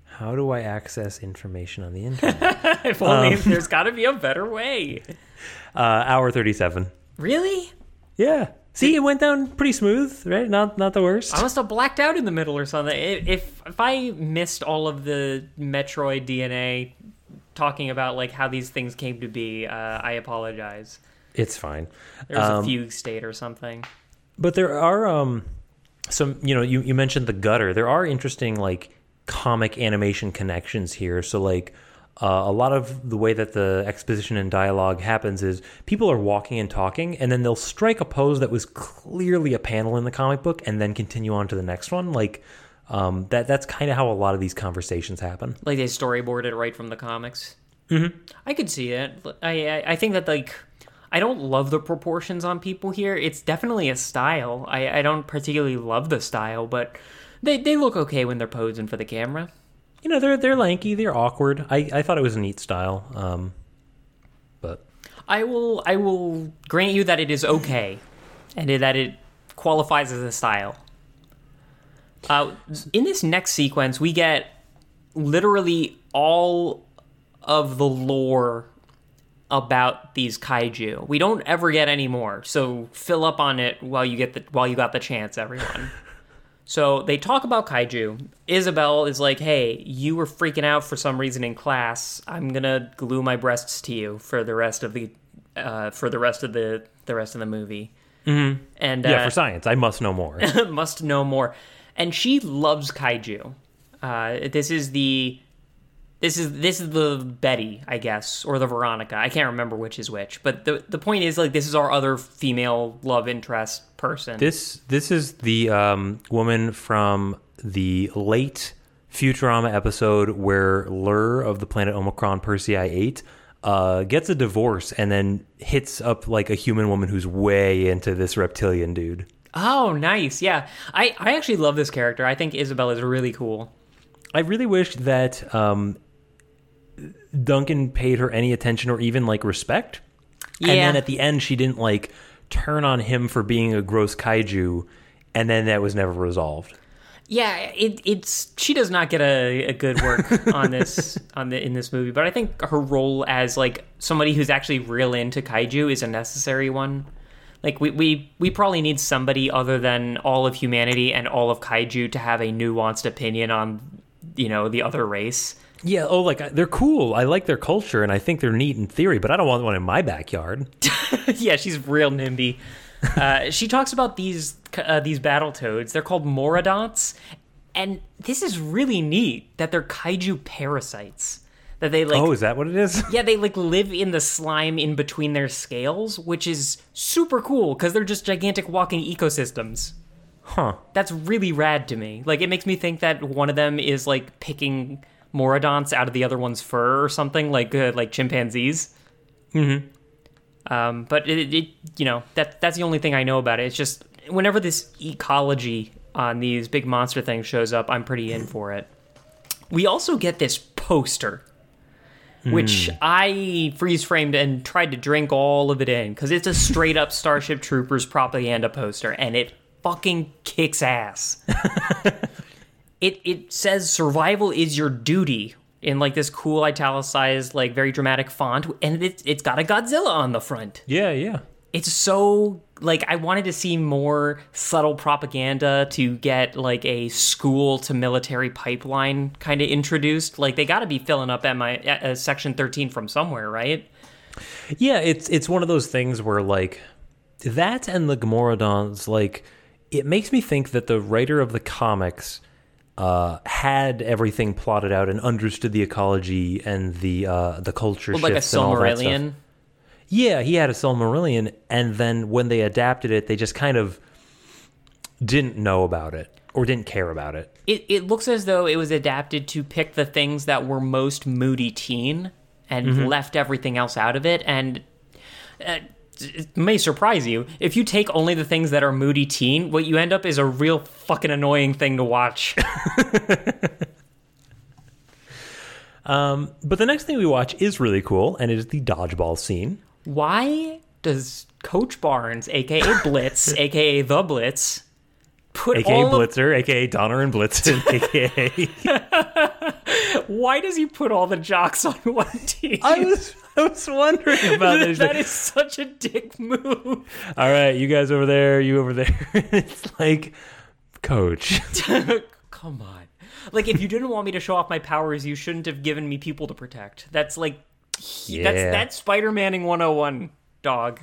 How do I access information on the internet? [LAUGHS] if only Um, there's got to be a better way. [LAUGHS] uh, hour thirty-seven. Really? Yeah. See, it went down pretty smooth, right? Not not the worst. I must have blacked out in the middle or something. If if I missed all of the Metroid DNA talking about like how these things came to be, uh, I apologize. It's fine. There was Um, a fugue state or something. But there are um some you know you, you mentioned the gutter. There are interesting like comic animation connections here. So like uh, a lot of the way that the exposition and dialogue happens is people are walking and talking, and then they'll strike a pose that was clearly a panel in the comic book, and then continue on to the next one. Like um, that. That's kind of how a lot of these conversations happen. Like they storyboarded right from the comics. Mm-hmm. I could see it. I, I I think that like I don't love the proportions on people here. It's definitely a style. I, I don't particularly love the style, but they they look okay when they're posing for the camera. You know, they're they're lanky, they're awkward. I, I thought it was a neat style. Um, but I will I will grant you that it is okay, and that it qualifies as a style. Uh, in this next sequence, we get literally all of the lore about these kaiju. We don't ever get any more, so fill up on it while you get the while you got the chance, everyone. [LAUGHS] So they talk about kaiju. Isabel is like, "Hey, you were freaking out for some reason in class. I'm gonna glue my breasts to you for the rest of the uh, for the rest of the the rest of the movie." Mm-hmm. And yeah, uh, for science, I must know more. [LAUGHS] must know more. And she loves kaiju. Uh, this is the this is this is the Betty, I guess, or the Veronica. I can't remember which is which. But the the point is like this is our other female love interest person. This this is the um, woman from the late Futurama episode where Lrrr of the planet Omicron Persei eight uh, gets a divorce and then hits up like a human woman who's way into this reptilian dude. oh, nice. Yeah. I I actually love this character. I think Isabel is really cool. I really wish that um, Duncan paid her any attention or even like respect. And Yeah. then at the end, she didn't like turn on him for being a gross kaiju, and then that was never resolved. Yeah, it, it's she does not get a, a good work [LAUGHS] on this on the in this movie, but I think her role as like somebody who's actually real into kaiju is a necessary one. Like we we we probably need somebody other than all of humanity and all of kaiju to have a nuanced opinion on you know the other race. Yeah, oh, like they're cool. I like their culture, and I think they're neat in theory, but I don't want one in my backyard. [LAUGHS] yeah, she's real nimby. Uh, she talks about these uh, these battle toads. They're called moradonts, and this is really neat that they're kaiju parasites. That they like oh, is that what it is? Yeah, they [LAUGHS] like live in the slime in between their scales, which is super cool because they're just gigantic walking ecosystems. Huh. That's really rad to me. Like, it makes me think that one of them is like picking moradonts out of the other one's fur or something, like uh, like chimpanzees. Mm-hmm. Um, but it, it, you know, that that's the only thing I know about it. It's just whenever this ecology on these big monster things shows up, I'm pretty in for it. We also get this poster which I freeze framed and tried to drink all of it in because it's a straight up Starship Troopers propaganda poster and it fucking kicks ass. [LAUGHS] it it says survival is your duty in like this cool italicized, like very dramatic font, and it, it's got a Godzilla on the front. Yeah, yeah. It's so like I wanted to see more subtle propaganda to get like a school to military pipeline kind of introduced. Like they got to be filling up at my uh, section thirteen from somewhere, right? Yeah, it's it's one of those things where like that and the Gamorodons, like it makes me think that the writer of the comics uh, had everything plotted out and understood the ecology and the uh, the culture Well, like a shifts and all that stuff. Yeah, he had a Silmarillion, and then when they adapted it, they just kind of didn't know about it or didn't care about it. It it looks as though it was adapted to pick the things that were most moody teen and Mm-hmm. left everything else out of it. And uh, it may surprise you if you take only the things that are moody teen. What you end up is a real fucking annoying thing to watch. [LAUGHS] Um, but the next thing we watch is really cool, and it is the dodgeball scene. Why does Coach Barnes, aka [LAUGHS] Blitz, aka the Blitz, put AKA all of- Blitzer, aka Donner and Blitzen, aka. [LAUGHS] why does he put all the jocks on one team? I was [LAUGHS] I was wondering about [LAUGHS] this. that is such a dick move. All right, you guys over there, you over there. [LAUGHS] it's like, coach. Come on. Like, if you didn't want me to show off my powers, you shouldn't have given me people to protect. That's like, he- that's Yeah. that's Spider Manning 101, dog.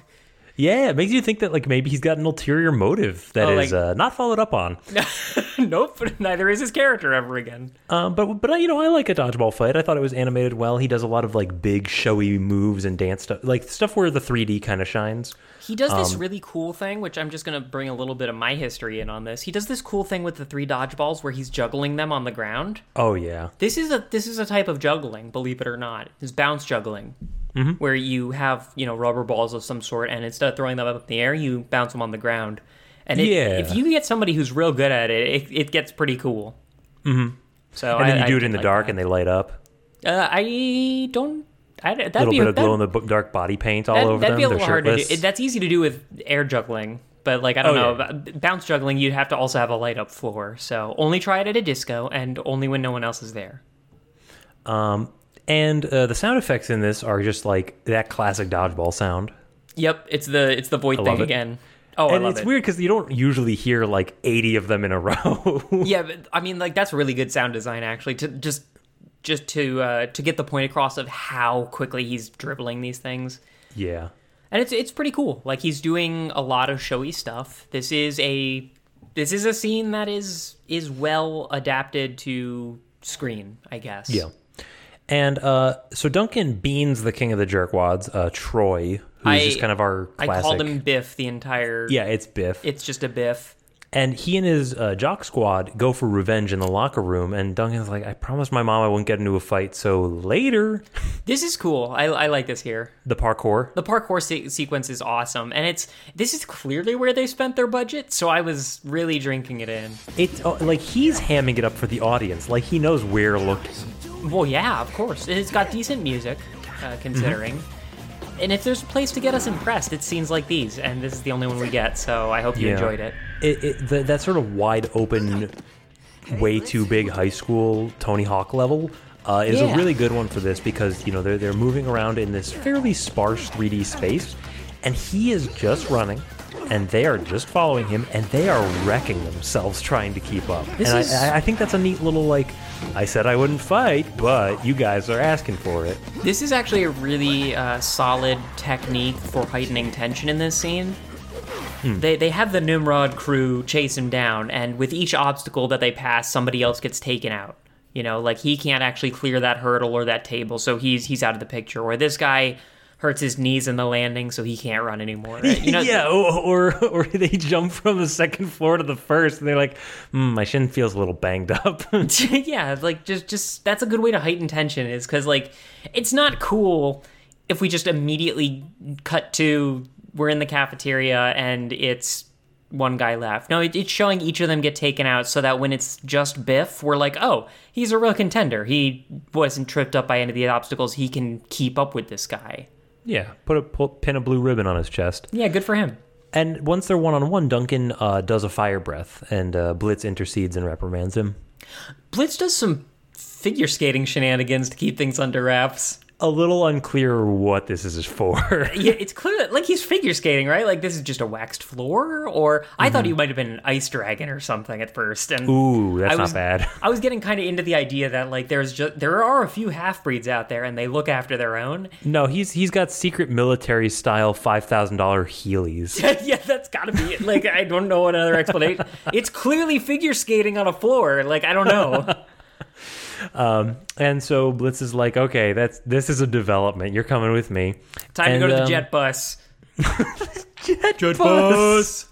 Yeah, it makes you think that like maybe he's got an ulterior motive that Oh, is like- uh, not followed up on. [LAUGHS] nope, [LAUGHS] neither is his character ever again. Um, but but uh, you know I like a dodgeball fight. I thought it was animated well. He does a lot of like big showy moves and dance stuff, like stuff where the 3D kind of shines. He does this Um, really cool thing, which I'm just going to bring a little bit of my history in on this. He does this cool thing with the three dodgeballs where he's juggling them on the ground. Oh yeah, This is a this is a type of juggling, believe it or not. It's bounce juggling, Mm-hmm. where you have you know rubber balls of some sort, and instead of throwing them up in the air, you bounce them on the ground. And it, Yeah. if you get somebody who's real good at it, it, it gets pretty cool. Mm-hmm. So and then I, you do I it in the like dark that. and they light up. uh, I don't. I, that'd A little bit of glow in the dark body paint all that'd, over that'd them. be a little hard to do. that's easy to do with air juggling, but like I don't Oh, know, yeah. bounce juggling, you'd have to also have a light up floor. So only try it at a disco, and only when no one else is there. And uh, the sound effects in this are just like that classic dodgeball sound. Yep, it's the it's the void I thing again. Oh, I and it's it. weird because you don't usually hear like 80 of them in a [LAUGHS] row. Yeah, but I mean, like that's really good sound design actually. To just just to uh, to get the point across of how quickly he's dribbling these things, yeah. and it's it's pretty cool. Like he's doing a lot of showy stuff. This is a this is a scene that is is well adapted to screen, I guess. Yeah. And uh, so Duncan beans the king of the jerkwads, uh, Troy, who's I- just kind of our I classic. called him Biff the entire. Yeah, it's Biff. it's just a Biff. and he and his uh, jock squad go for revenge in the locker room. And Duncan's like, I promised my mom I wouldn't get into a fight. So later, [LAUGHS] This is cool. I, I like this here. the parkour. The parkour se- sequence is awesome, and it's this is clearly where they spent their budget. So I was really drinking it in. It's oh, like he's hamming it up for the audience. Like he knows where looking. Well, yeah, of course. It's got decent music, uh, considering. And if there's a place to get us impressed, it's scenes like these, and this is the only one we get. So I hope you Yeah. enjoyed it. It, it, the, that sort of wide open, way too big high school Tony Hawk level uh, is Yeah. a really good one for this because you know they're they're moving around in this fairly sparse 3D space, and he is just running, and they are just following him, and they are wrecking themselves trying to keep up. This and is- I, I- I think that's a neat little like. I said I wouldn't fight, but you guys are asking for it. This is actually a really uh, solid technique for heightening tension in this scene. They, they have the Nimrod crew chase him down, and with each obstacle that they pass, somebody else gets taken out. You know, like he can't actually clear that hurdle or that table, so he's he's out of the picture. Or this guy hurts his knees in the landing, so he can't run anymore. [LAUGHS] You know, yeah, or, or or they jump from the second floor to the first, and they're like, mm, "My shin feels a little banged up." [LAUGHS] [LAUGHS] yeah, like just just that's a good way to heighten tension is because like it's not cool if we just immediately cut to we're in the cafeteria and it's one guy left. No, it, it's showing each of them get taken out so that when it's just Biff, we're like, oh, he's a real contender. He wasn't tripped up by any of the obstacles. He can keep up with this guy. Yeah, put a pull, pin a blue ribbon on his chest. Yeah, good for him. And once they're one on one, Duncan uh, does a fire breath, and uh, Blitz intercedes and reprimands him. Blitz does some figure skating shenanigans to keep things under wraps. A little unclear what this is for. [LAUGHS] Yeah, it's clear like he's figure skating, right? Like this is just a waxed floor, or I thought he mm-hmm. might have been an ice dragon or something at first. And Ooh, that's I not was, bad. [LAUGHS] I was getting kind of into the idea that like there's just there are a few half breeds out there, and they look after their own. No, he's he's got secret military style five thousand dollar Heelys. [LAUGHS] yeah, that's gotta be it. Like I don't know what another explanation. it's clearly figure skating on a floor. Like I don't know. And so Blitz is like, okay, that's this is a development. You're coming with me. Time And, to go to the um, jet bus. [LAUGHS] Jet, bus.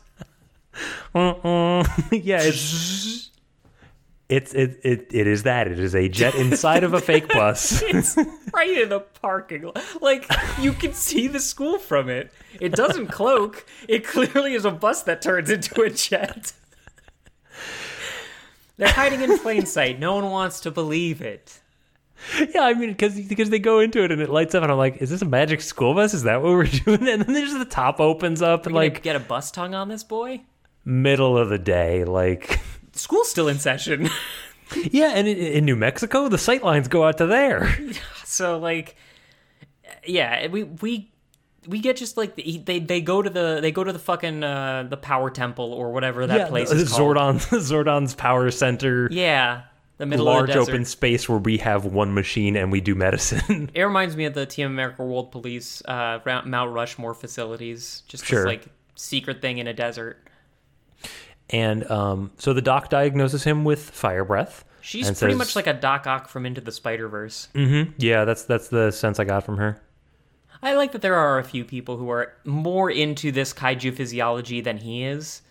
[LAUGHS] yeah, it's it's it, it it is that. It is a jet inside of a fake [LAUGHS] bus. It's right in the parking lot. Like you can see the school from it. It doesn't cloak. It clearly is a bus that turns into a jet. They're hiding in plain sight. No one wants to believe it. yeah, I mean, because because they go into it and it lights up, and I'm like, is this a magic school bus? Is that what we're [LAUGHS] doing? And then there's the top opens up and Like like get a bus tongue on this boy. middle of the day, like [LAUGHS] School's still in session. [LAUGHS] yeah. And in, in New Mexico, the sight lines go out to there. so like yeah we we we get just like the, they they go to the they go to the fucking uh the power temple or whatever that yeah, place the- is [LAUGHS] called Zordon [LAUGHS] Zordon's power center. yeah the middle large of the open space where we have one machine and we do medicine. [LAUGHS] it reminds me of the team america world police uh mount rushmore facilities just Sure. this like secret thing in a desert and um, so the doc diagnoses him with fire breath. she's pretty says- much like a doc ock from into the spider-verse Mhm. Yeah, that's that's the sense I got from her. I like that there are a few people who are more into this kaiju physiology than he is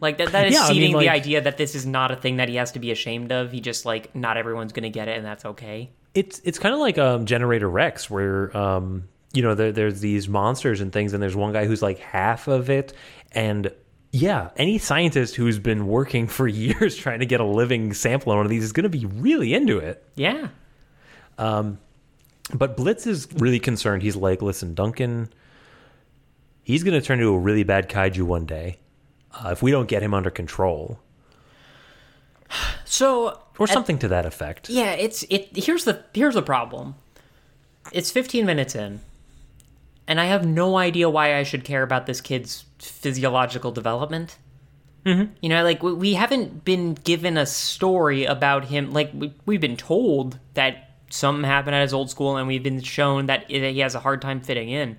Like that, that is Yeah, I mean, seeding the idea that this is not a thing that he has to be ashamed of. He just like not everyone's gonna get it, and that's okay. It's it's kind of like um, Generator Rex, where um, you know there, there's these monsters and things, and there's one guy who's like half of it, and yeah, any scientist who's been working for [LAUGHS] years trying to get a living sample on one of these is going to be really into it. Yeah, But Blitz is really concerned. He's like, listen, Duncan, he's going to turn into a really bad kaiju one day uh, if we don't get him under control, so or at- something to that effect. Yeah, it's it. Here's the here's the problem. It's 15 minutes in, and I have no idea why I should care about this kid's physiological development. Mm-hmm. You know, like we, we haven't been given a story about him. Like we, we've been told that something happened at his old school, and we've been shown that he has a hard time fitting in.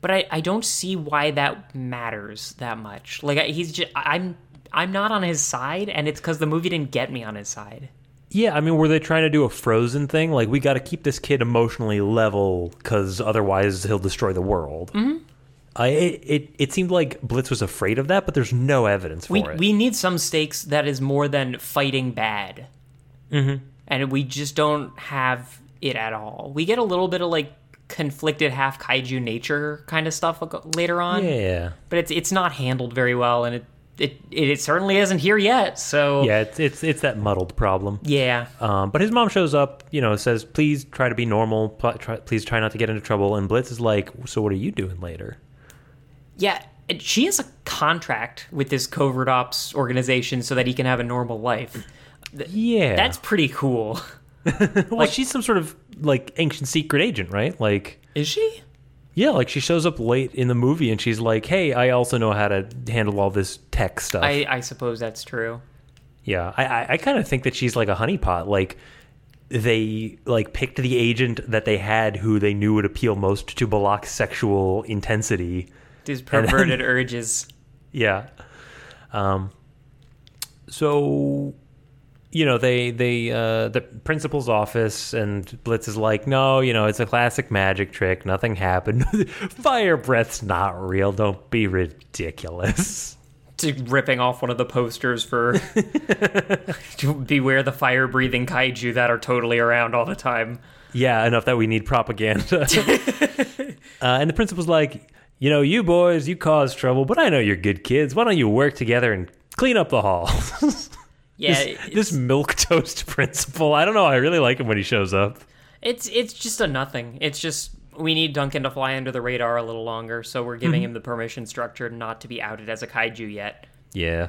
But I, I don't see why that matters that much. Like he's just I'm I'm not on his side, and it's because the movie didn't get me on his side. Yeah, I mean, were they trying to do a Frozen thing? Like, we got to keep this kid emotionally level because otherwise he'll destroy the world. Mm-hmm. I, it, it it seemed like Blitz was afraid of that, but there's no evidence for we it. we need some stakes that is more than fighting bad mm-hmm. And we just don't have it at all we get a little bit of like conflicted half kaiju nature kind of stuff later on yeah, but it's it's not handled very well and it it, it certainly isn't here yet so yeah, it's it's it's that muddled problem. yeah Um, but his mom shows up, you know, says, "Please try to be normal. Pl- try, please try not to get into trouble." And Blitz is like, "So what are you doing later?" yeah she has a contract with this covert ops organization so that he can have a normal life Yeah, that's pretty cool [LAUGHS] well, she's some sort of like ancient secret agent, right? Like, is she yeah, like she shows up late in the movie and she's like, "Hey, I also know how to handle all this tech stuff." i i suppose that's true Yeah, I I, I kind of think that she's like a honeypot. Like they like picked the agent that they had who they knew would appeal most to Belloc's sexual intensity. these perverted urges [LAUGHS] Yeah. Um. So, you know, they they uh the principal's office and Blitz is like, no, you know, it's a classic magic trick. Nothing happened. [LAUGHS] Fire breath's not real. Don't be ridiculous. to ripping off one of the posters for [LAUGHS] beware the fire breathing kaiju that are totally around all the time. Yeah, enough that we need propaganda. [LAUGHS] uh, and the principal's like, you know, you boys, you cause trouble, but I know you're good kids. Why don't you work together and clean up the hall? Yeah, this, this milk [LAUGHS] toast principal. I don't know. I really like him when he shows up. it's it's just a nothing. It's just we need Duncan to fly under the radar a little longer, so we're giving him the permission structure not to be outed as a kaiju yet. Yeah.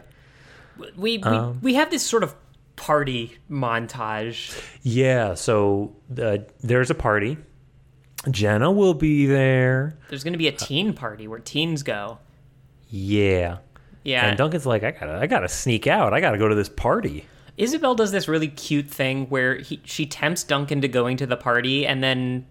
We we, Um. we have this sort of party montage. Yeah, so uh, there's a party. Jenna will be there. There's going to be a teen party where teens go. Yeah. Yeah. And Duncan's like, I gotta, I gotta sneak out. I gotta go to this party. Isabel does this really cute thing where he, she tempts Duncan to going to the party, and then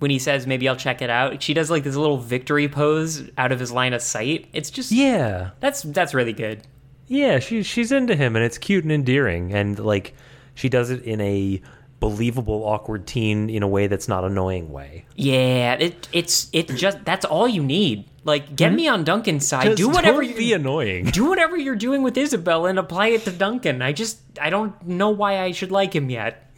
when he says maybe I'll check it out, she does like this little victory pose out of his line of sight. It's just Yeah, that's that's really good. yeah. She's she's into him, and it's cute and endearing, and like she does it in a believable awkward teen in a way that's not annoying way. Yeah, it it's it just that's all you need. Like get me on Duncan's side. do whatever don't you be annoying. do whatever you're doing with Isabel and apply it to Duncan. I just I don't know why I should like him yet.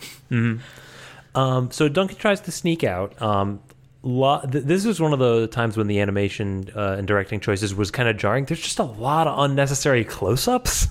Um, so Duncan tries to sneak out. Um, lo- th- this was one of the times when the animation uh, and directing choices was kind of jarring. There's just a lot of unnecessary close-ups.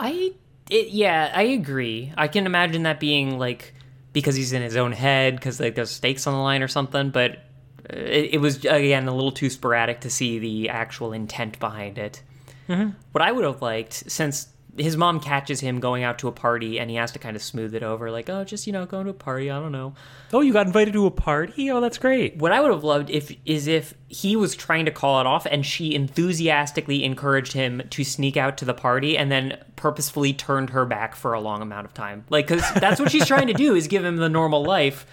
I it, yeah, I agree. I can imagine that being like because he's in his own head because like there's stakes on the line or something. But Uh, it, it was again a little too sporadic to see the actual intent behind it. Mm-hmm. What I would have liked since his mom catches him going out to a party and he has to kind of smooth it over like oh just you know going to a party I don't know Oh, you got invited to a party? Oh, that's great. what I would have loved if is if he was trying to call it off and she enthusiastically encouraged him to sneak out to the party and then purposefully turned her back for a long amount of time. Like cuz that's what she's trying to do is give him the normal life.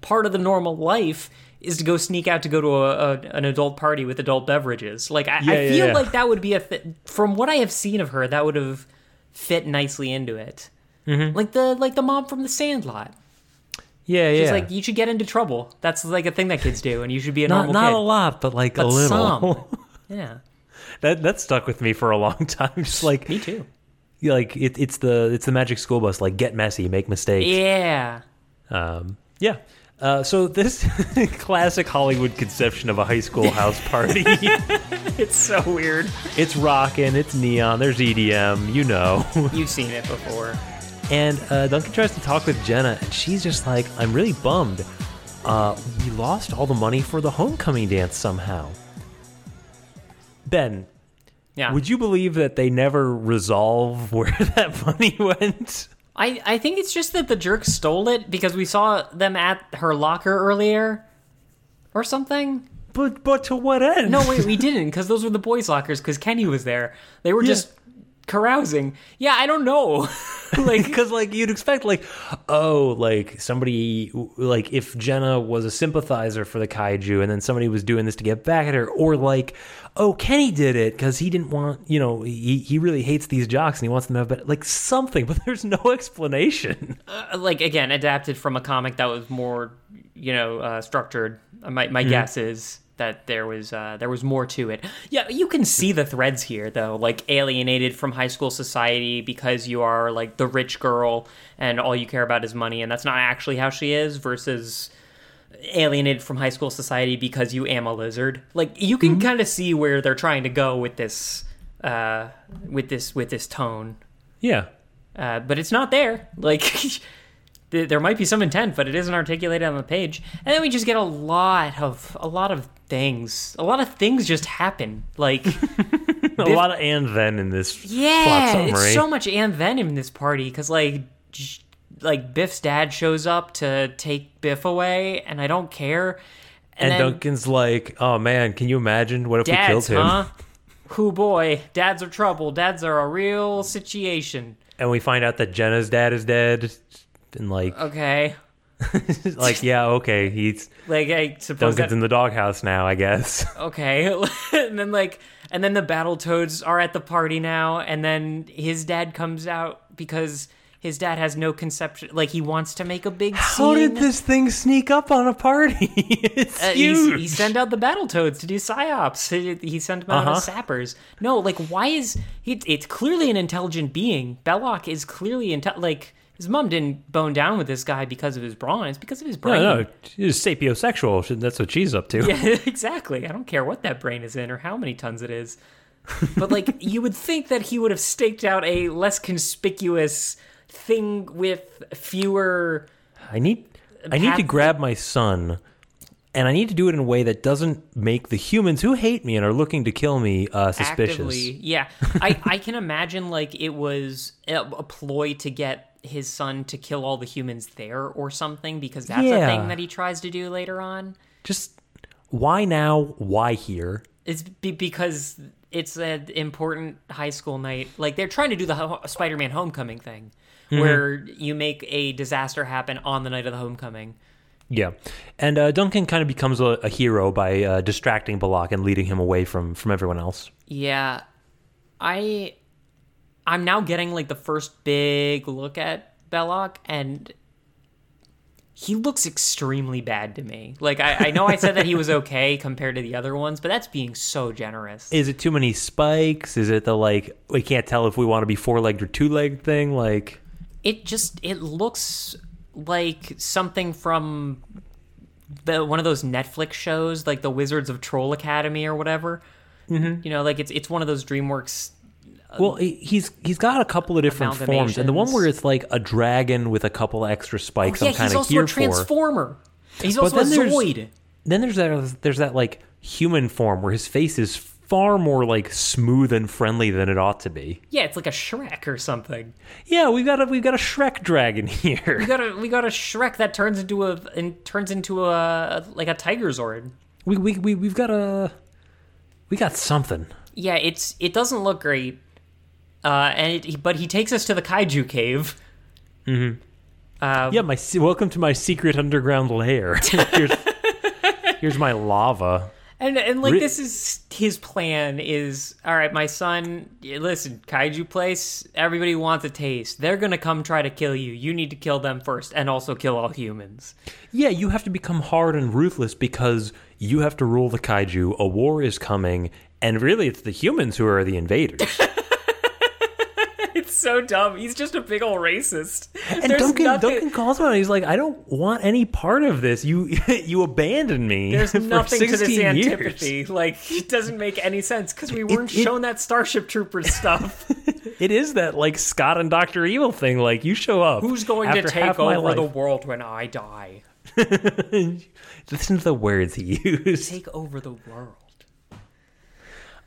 Part of the normal life is to go sneak out to go to a, a an adult party with adult beverages. Like I, Yeah, I yeah, feel yeah. like that would be a th- from what I have seen of her that would have fit nicely into it. Mm-hmm. Like the like the mom from the Sandlot. Yeah, She's yeah. like, you should get into trouble. That's like a thing that kids do, and you should be a not normal not kid. a lot, but like a But little. some. [LAUGHS] Yeah, that that stuck with me for a long time. [LAUGHS] Just like me too. like it, it's the it's the magic school bus. Like get messy, make mistakes. Yeah, Um, yeah. Uh, so this [LAUGHS] classic Hollywood conception of a high school house party. [LAUGHS] it's so weird. it's rocking, it's neon, there's EDM, you know. [LAUGHS] You've seen it before. And uh, Duncan tries to talk with Jenna, and she's just like, "I'm really bummed. Uh, we lost all the money for the homecoming dance somehow." Ben, Yeah, would you believe that they never resolve where that money went? I I think it's just that the jerk stole it because we saw them at her locker earlier, or something. But but to what end? No, wait, we [LAUGHS] didn't because those were the boys' lockers because Kenny was there. They were Yeah. just carousing. Yeah, I don't know. [LAUGHS] like [LAUGHS] because like you'd expect like oh like somebody like if jenna was a sympathizer for the kaiju and then somebody was doing this to get back at her or like oh kenny did it because he didn't want you know he, he really hates these jocks and he wants them to have better like something [LAUGHS] but there's no explanation uh, like again adapted from a comic that was more you know uh, structured Uh, my, my guess is that there was uh, there was more to it. Yeah you can see the threads here though like alienated from high school society because you are like the rich girl and all you care about is money and that's not actually how she is versus alienated from high school society because you am a lizard. Like you can kind of see where they're trying to go with this uh with this with this tone. Yeah. Uh, but it's not there. Like [LAUGHS] th- there might be some intent, but it isn't articulated on the page. And then we just get a lot of a lot of things. A lot of things just happen. Like [LAUGHS] a lot of and then in this yeah, it's so much and then in this party because like j- like Biff's dad shows up to take Biff away, and I don't care. and then duncan's like oh man can you imagine what if we killed him huh? Who boy, dads are trouble. Dads are a real situation. and we find out that jenna's dad is dead and like Okay, [LAUGHS] like yeah okay he's like I suppose duncan's that in the doghouse now i guess [LAUGHS] okay [LAUGHS] and then like and then the battle toads are at the party now and then his dad comes out because his dad has no conception like he wants to make a big scene How did this thing sneak up on a party? it's Uh, huge. he sent out the battle toads to do psyops. He, he sent them out Uh-huh. as sappers. No, like why is he? It's clearly an intelligent being. Belloc is clearly inte- like his mom didn't bone down with this guy because of his brawn. It's because of his brain. no, no, he's sapiosexual. That's what she's up to. Yeah, [LAUGHS] exactly. I don't care what that brain is in or how many tons it is. But like [LAUGHS] you would think that he would have staked out a less conspicuous thing with fewer I need, I need to grab my son and I need to do it in a way that doesn't make the humans who hate me and are looking to kill me uh, suspicious. Actively, yeah. I, I can imagine like it was a, a ploy to get his son to kill all the humans there or something because that's a thing that he tries to do later on. Just why now? Why here? It's be- because it's an important high school night. Like they're trying to do the ho- Spider-Man Homecoming thing, Mm-hmm. where you make a disaster happen on the night of the homecoming. Yeah, and uh, Duncan kind of becomes a, a hero by uh, distracting Belloc and leading him away from from everyone else. Yeah, I, I'm now getting like the first big look at Belloc, and he looks extremely bad to me. Like I, I know I said that he was [LAUGHS] okay compared to the other ones, but that's being so generous. Is it too many spikes? Is it the like we can't tell if we want to be four legged or two legged thing? Like, it just it looks like something from the one of those Netflix shows, like the Wizards of Troll Academy or whatever. Mm-hmm. You know, like it's it's one of those DreamWorks. Well, he- he's he's got a couple of different forms, and the one where it's like a dragon with a couple extra oh, spikes. Oh, yeah, I'm kind he's of also here a transformer. He's But also a then there's- Zoid. Then there's that there's that like human form where his face is far more like smooth and friendly than it ought to be. Yeah, it's like a Shrek or something. Yeah, we've got a we've got a Shrek dragon [LAUGHS] here. We got a we got a Shrek that turns into a and turns into a like a Tiger Zord. We we we we've got a we got something. Yeah, it's it doesn't look great. Uh, and it, but he takes us to the kaiju cave. Yeah, my welcome to my secret underground lair. [LAUGHS] [LAUGHS] here's, here's my lava. And and like Re- this is his plan is all right, my son. Listen, kaiju place. Everybody wants a taste. They're gonna come try to kill you. You need to kill them first, and also kill all humans. Yeah, you have to become hard and ruthless because you have to rule the kaiju. A war is coming, and really, it's the humans who are the invaders. [LAUGHS] So dumb. He's just a big old racist. And Duncan, Duncan calls him out. He's like, "I don't want any part of this. You, [LAUGHS] you abandoned me. There's [LAUGHS] nothing to this 16 years." antipathy. Like it doesn't make any sense because we weren't it- shown that Starship Troopers [LAUGHS] stuff. It is that like Scott and Doctor Evil thing. Like you show up. Who's going to take over the world when I die? Listen to the words he used. Take over the world.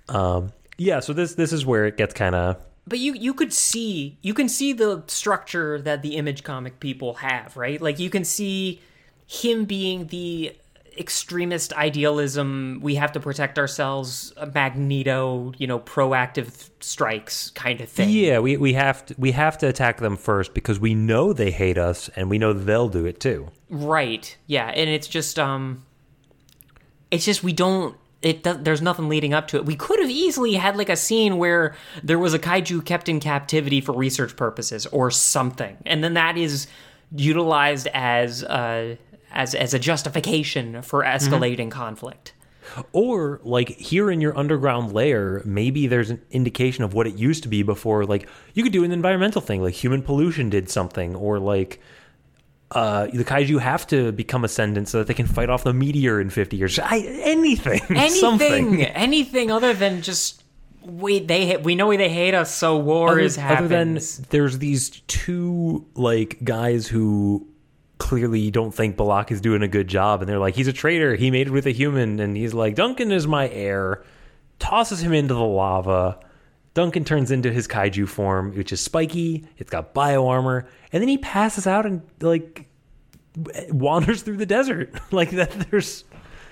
Um, yeah, so this this is where it gets kind of But you you could see you can see the structure that the image comic people have, right? Like you can see him being the extremist idealism we have to protect ourselves magneto you know proactive strikes kind of thing yeah. We we have to we have to attack them first because we know they hate us and we know they'll do it too. right yeah and it's just um it's just we don't it does, there's nothing leading up to it. We could have easily had like a scene where there was a kaiju kept in captivity for research purposes or something. And then that is utilized as uh as as a justification for escalating conflict. Or like here in your underground layer, maybe there's an indication of what it used to be before. Like you could do an environmental thing, like human pollution did something, or like uh, the kaiju have to become ascendant so that they can fight off the meteor in 50 years. I, anything, [LAUGHS] anything something. anything other than just we they ha- we know they hate us so war Other, is other than there's these two like guys who clearly don't think Belloc is doing a good job, and they're like, he's a traitor. He made it with a human, and he's like, Duncan is my heir. Tosses him into the lava. Duncan turns into his kaiju form, which is spiky. It's got bio armor, and then he passes out and like wanders through the desert. [LAUGHS] like that. There's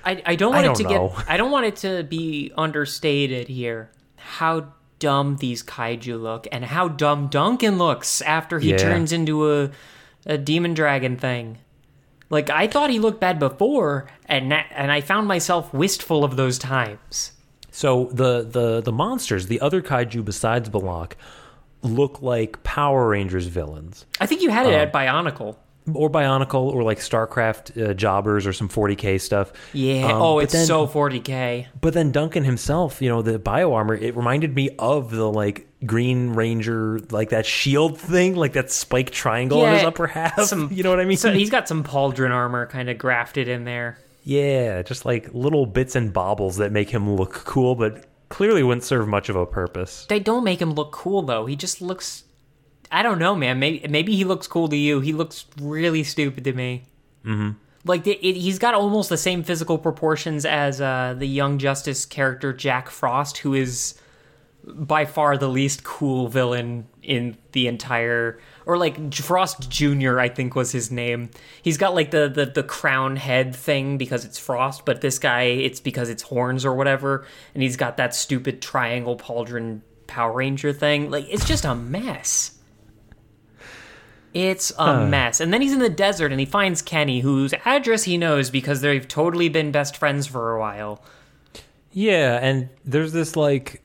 I, I don't I want don't it to know. get I don't want it to be understated here how dumb these kaiju look and how dumb Duncan looks after he Yeah. turns into a a demon dragon thing. Like I thought he looked bad before and that, and I found myself wistful of those times. So the the the monsters, the other kaiju besides Belloc, look like Power Rangers villains, I think you had it at Bionicle. or Bionicle, or like StarCraft uh, jobbers, or some 40k stuff. Yeah. Um, oh, it's then- so 40k. But then Duncan himself, you know, the bio armor, it reminded me of the like Green Ranger, like that shield thing, like that spike triangle on his upper half. some- [LAUGHS] you know what I mean? So he's got some pauldron armor kind of grafted in there. Yeah, just like little bits and baubles that make him look cool, but clearly wouldn't serve much of a purpose. They don't make him look cool though. He just looks. I don't know, man. Maybe maybe he looks cool to you. He looks really stupid to me. Mm-hmm. Like the, it, he's got almost the same physical proportions as uh, the Young Justice character Jack Frost, who is by far the least cool villain in the entire or like Frost Jr. I think was his name. He's got like the, the the crown head thing because it's Frost, but this guy it's because it's horns or whatever, and he's got that stupid triangle pauldron Power Ranger thing. Like it's just a mess. It's a mess. And then he's in the desert and he finds Kenny, whose address he knows because they've totally been best friends for a while. Yeah, and there's this like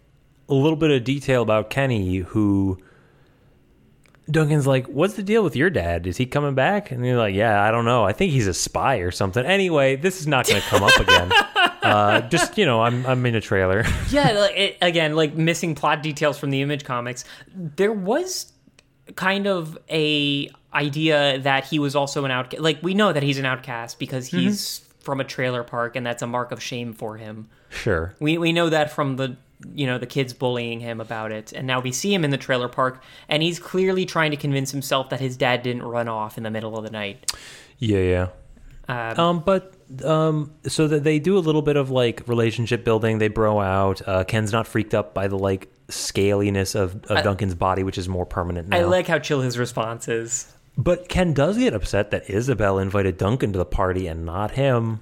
a little bit of detail about Kenny who Duncan's like, "What's the deal with your dad? Is he coming back?" And you're like, "Yeah, I don't know. I think he's a spy or something." Anyway, this is not going to come up again. [LAUGHS] Uh, just you know, I'm I'm in a trailer. yeah, like, it, again, like missing plot details from the Image comics. There was kind of a idea that he was also an outcast. Like we know that he's an outcast because he's from a trailer park, and that's a mark of shame for him. sure. We we know that from the you know the kids bullying him about it, and now we see him in the trailer park, and he's clearly trying to convince himself that his dad didn't run off in the middle of the night. Yeah, yeah. Um, Um, but um, so that they do a little bit of like relationship building. They bro out. Uh, Ken's not freaked up by the like scaliness of, of Duncan's body, which is more permanent now. I like how chill his response is. but Ken does get upset that Isabel invited Duncan to the party and not him.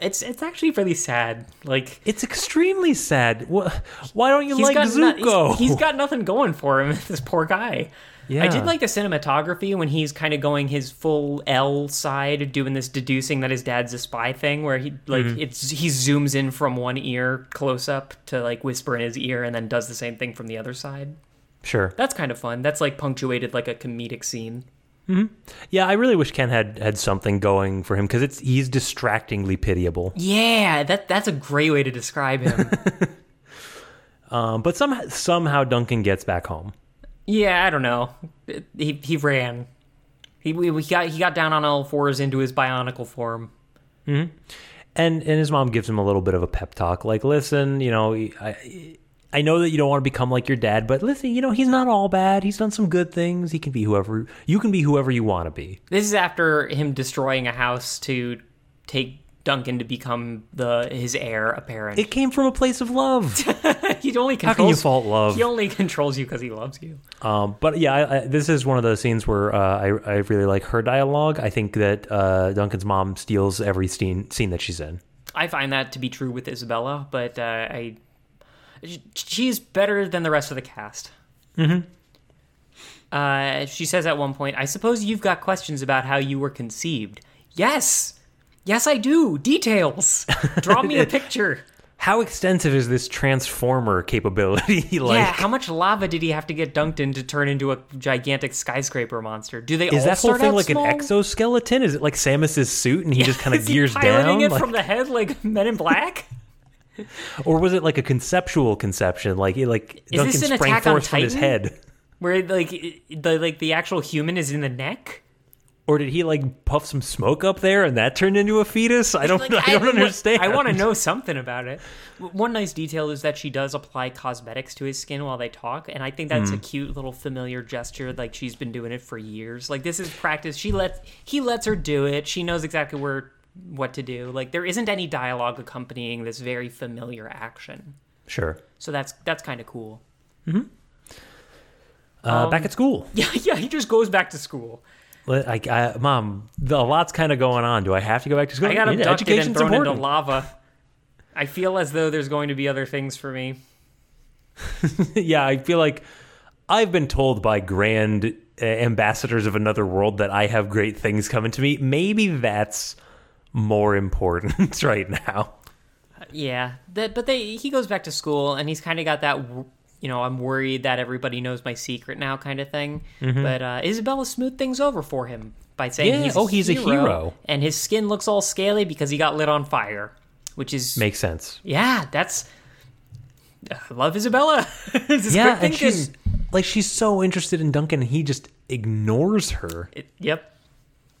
It's it's actually really sad. Like It's extremely sad. Why don't you like got no- he's- Zuko? he's got nothing going for him. [LAUGHS] This poor guy. Yeah. I did like the cinematography when he's kind of going his full L side, doing this deducing that his dad's a spy thing, where he like Mm-hmm. it's he zooms in from one ear close up to like whisper in his ear, and then does the same thing from the other side. sure. That's kind of fun. That's like punctuated like a comedic scene. Yeah, I really wish Ken had had something going for him because it's he's distractingly pitiable. Yeah, that that's a great way to describe him. [LAUGHS] Um, but somehow somehow Duncan gets back home. yeah, I don't know. He he ran. He, he got he got down on all fours into his bionicle form. Hmm. and and his mom gives him a little bit of a pep talk like listen you know i i know that you don't want to become like your dad but listen you know he's not all bad. He's done some good things. He can be whoever you can be whoever you want to be. This is after him destroying a house to take Duncan to become the his heir apparent. it came from a place of love. [LAUGHS] He only controls how can you fault love? He only controls you because he loves you. um, but yeah I, I, this is one of those scenes where uh, I, I really like her dialogue. I think that uh, duncan's mom steals every scene scene that she's in. I find that to be true with Isabella, but uh, I she's better than the rest of the cast. Mm-hmm. Uh, she says at one point, "I suppose you've got questions about how you were conceived." Yes, yes, I do. Details. Draw me a [LAUGHS] picture. how extensive is this transformer capability [LAUGHS] like yeah, how much lava did he have to get dunked in to turn into a gigantic skyscraper monster? Do they is all that whole thing like small? an exoskeleton is it like samus's suit and he just kind of [LAUGHS] Is he gears piloting down it Like- from the head like Men in Black? [LAUGHS] Or was it like a conceptual conception, like like Is Duncan this an sprang Attack on forth from his Titan? head, [LAUGHS] Where like the like the actual human is in the neck? or did he like puff some smoke up there and that turned into a fetus? I don't, Like, I don't understand. I want to know something about it. One nice detail is that she does apply cosmetics to his skin while they talk, and I think that's Hmm. a cute little familiar gesture. Like she's been doing it for years. Like this is practice. She lets he lets her do it. She knows exactly where what to do. Like there isn't any dialogue accompanying this very familiar action. Sure. So that's that's kind of cool. Uh, Um, back at school, [LAUGHS] Yeah, yeah. He just goes back to school. Let- I, Mom, the, a lot's kind of going on. Do I have to go back to school? I got abducted and thrown important. into lava. I feel as though there's going to be other things for me. [LAUGHS] yeah, I feel like I've been told by grand uh, ambassadors of another world that I have great things coming to me. Maybe that's more important [LAUGHS] right now. Yeah, that, but they he goes back to school and he's kind of got that you know I'm worried that everybody knows my secret now kind of thing. But uh, Isabella smoothed things over for him by saying Mm-hmm. Yeah, he's oh, he's a hero. and his skin looks all scaly because he got lit on fire, which is Makes sense. yeah, that's I love Isabella. [LAUGHS] Yeah, and she's like she's so interested in Duncan, and he just ignores her. It, yep,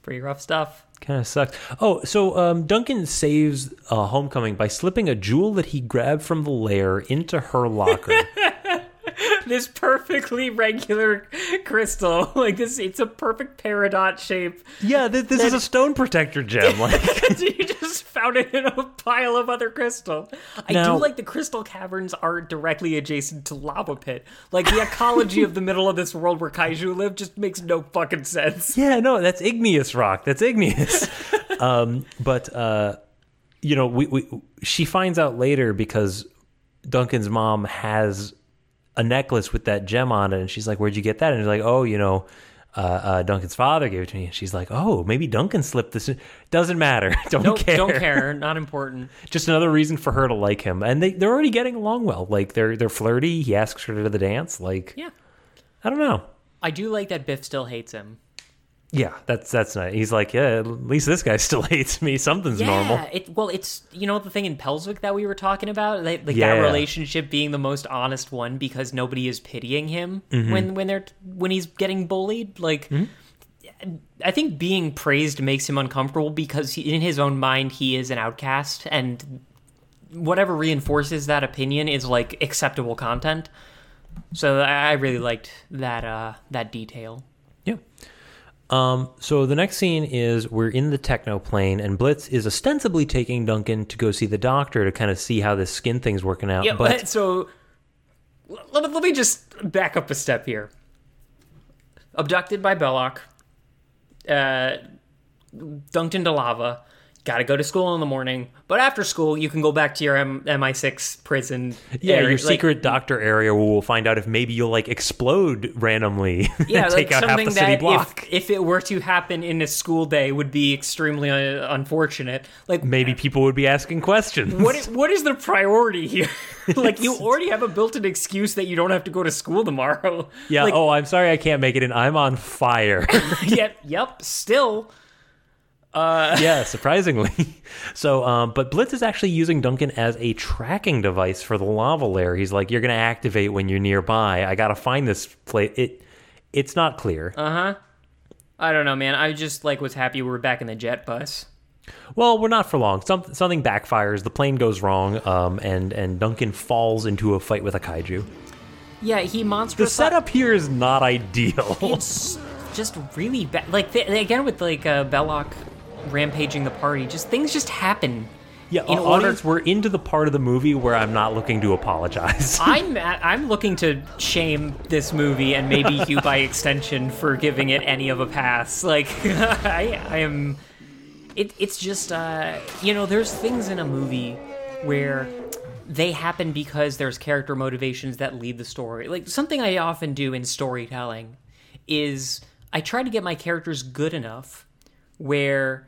pretty rough stuff. Kind of sucks. Oh, so um, Duncan saves uh, Homecoming by slipping a jewel that he grabbed from the lair into her locker. [LAUGHS] this perfectly regular crystal. [LAUGHS] Like this, it's a perfect peridot shape. Yeah, this, this is a stone protector gem. [LAUGHS] Like, just found it in a pile of other crystal. I do like the crystal caverns are directly adjacent to lava pit. Like the ecology of the middle of this world where kaiju live just makes no fucking sense. yeah, no, that's igneous rock. That's igneous. [LAUGHS] um, but uh, you know, we, we she finds out later because Duncan's mom has a necklace with that gem on it, and she's like, "Where'd you get that?" And he's like, "Oh, you know." Uh, uh, Duncan's father gave it to me, and she's like, "Oh, maybe Duncan slipped this. in." Doesn't matter. [LAUGHS] Don't Don't care. don't care. [LAUGHS] Not important. Just another reason for her to like him, and they they're already getting along well. Like they're they're flirty. He asks her to the dance. Like Yeah. I don't know. I do like that Biff still hates him. Yeah, that's that's nice. He's like, yeah, at least this guy [LAUGHS] still hates me. Something's Yeah, normal. it well, it's you know the thing in Pelswick that we were talking about, like, like Yeah. that relationship being the most honest one because nobody is pitying him Mm-hmm. when when they're when he's getting bullied. Like, I think being praised makes him uncomfortable because he, in his own mind he is an outcast, and whatever reinforces that opinion is like acceptable content. So I, I really liked that uh, that detail. Yeah. Um, so the next scene is we're in the techno plane, and Blitz is ostensibly taking Duncan to go see the doctor to kind of see how this skin thing's working out. Yeah, but [LAUGHS] so let, let me just back up a step here. Abducted by Belloc, uh, dunked into lava. Got to go to school in the morning, but after school you can go back to your M- MI6 prison. yeah, area. your Like, secret doctor area where we'll find out if maybe you'll like explode randomly [LAUGHS] yeah, and like take out half the city that block. if, if it were to happen in a school day would be extremely uh, unfortunate. Like maybe people would be asking questions. What is, what is the priority [LAUGHS] here? [LAUGHS] like you already have a built-in excuse that you don't have to go to school tomorrow. yeah. Like, oh, I'm sorry, I can't make it and I'm on fire. yep, yep. Still, yeah, [LAUGHS] surprisingly. [LAUGHS] So, um, but Blitz is actually using Duncan as a tracking device for the lava lair. He's like, "You're going to activate when you're nearby. I got to find this place." It, it's not clear. Uh huh. I don't know, man. I just like was happy we were back in the jet bus. well, we're not for long. Some, something backfires. The plane goes wrong, um, and and Duncan falls into a fight with a kaiju. Yeah, he monster. The setup here is not [LAUGHS] ideal. It's just really bad. Like th- again with like uh, Belloc rampaging the party, just things just happen. yeah, in audience, order- we're into the part of the movie where I'm not looking to apologize. [LAUGHS] I'm [LAUGHS] at, I'm looking to shame this movie and maybe [LAUGHS] you by extension for giving it any of a pass. Like I I am it, it's just uh you know there's things in a movie where they happen because there's character motivations that lead the story. Like something I often do in storytelling is I try to get my characters good enough where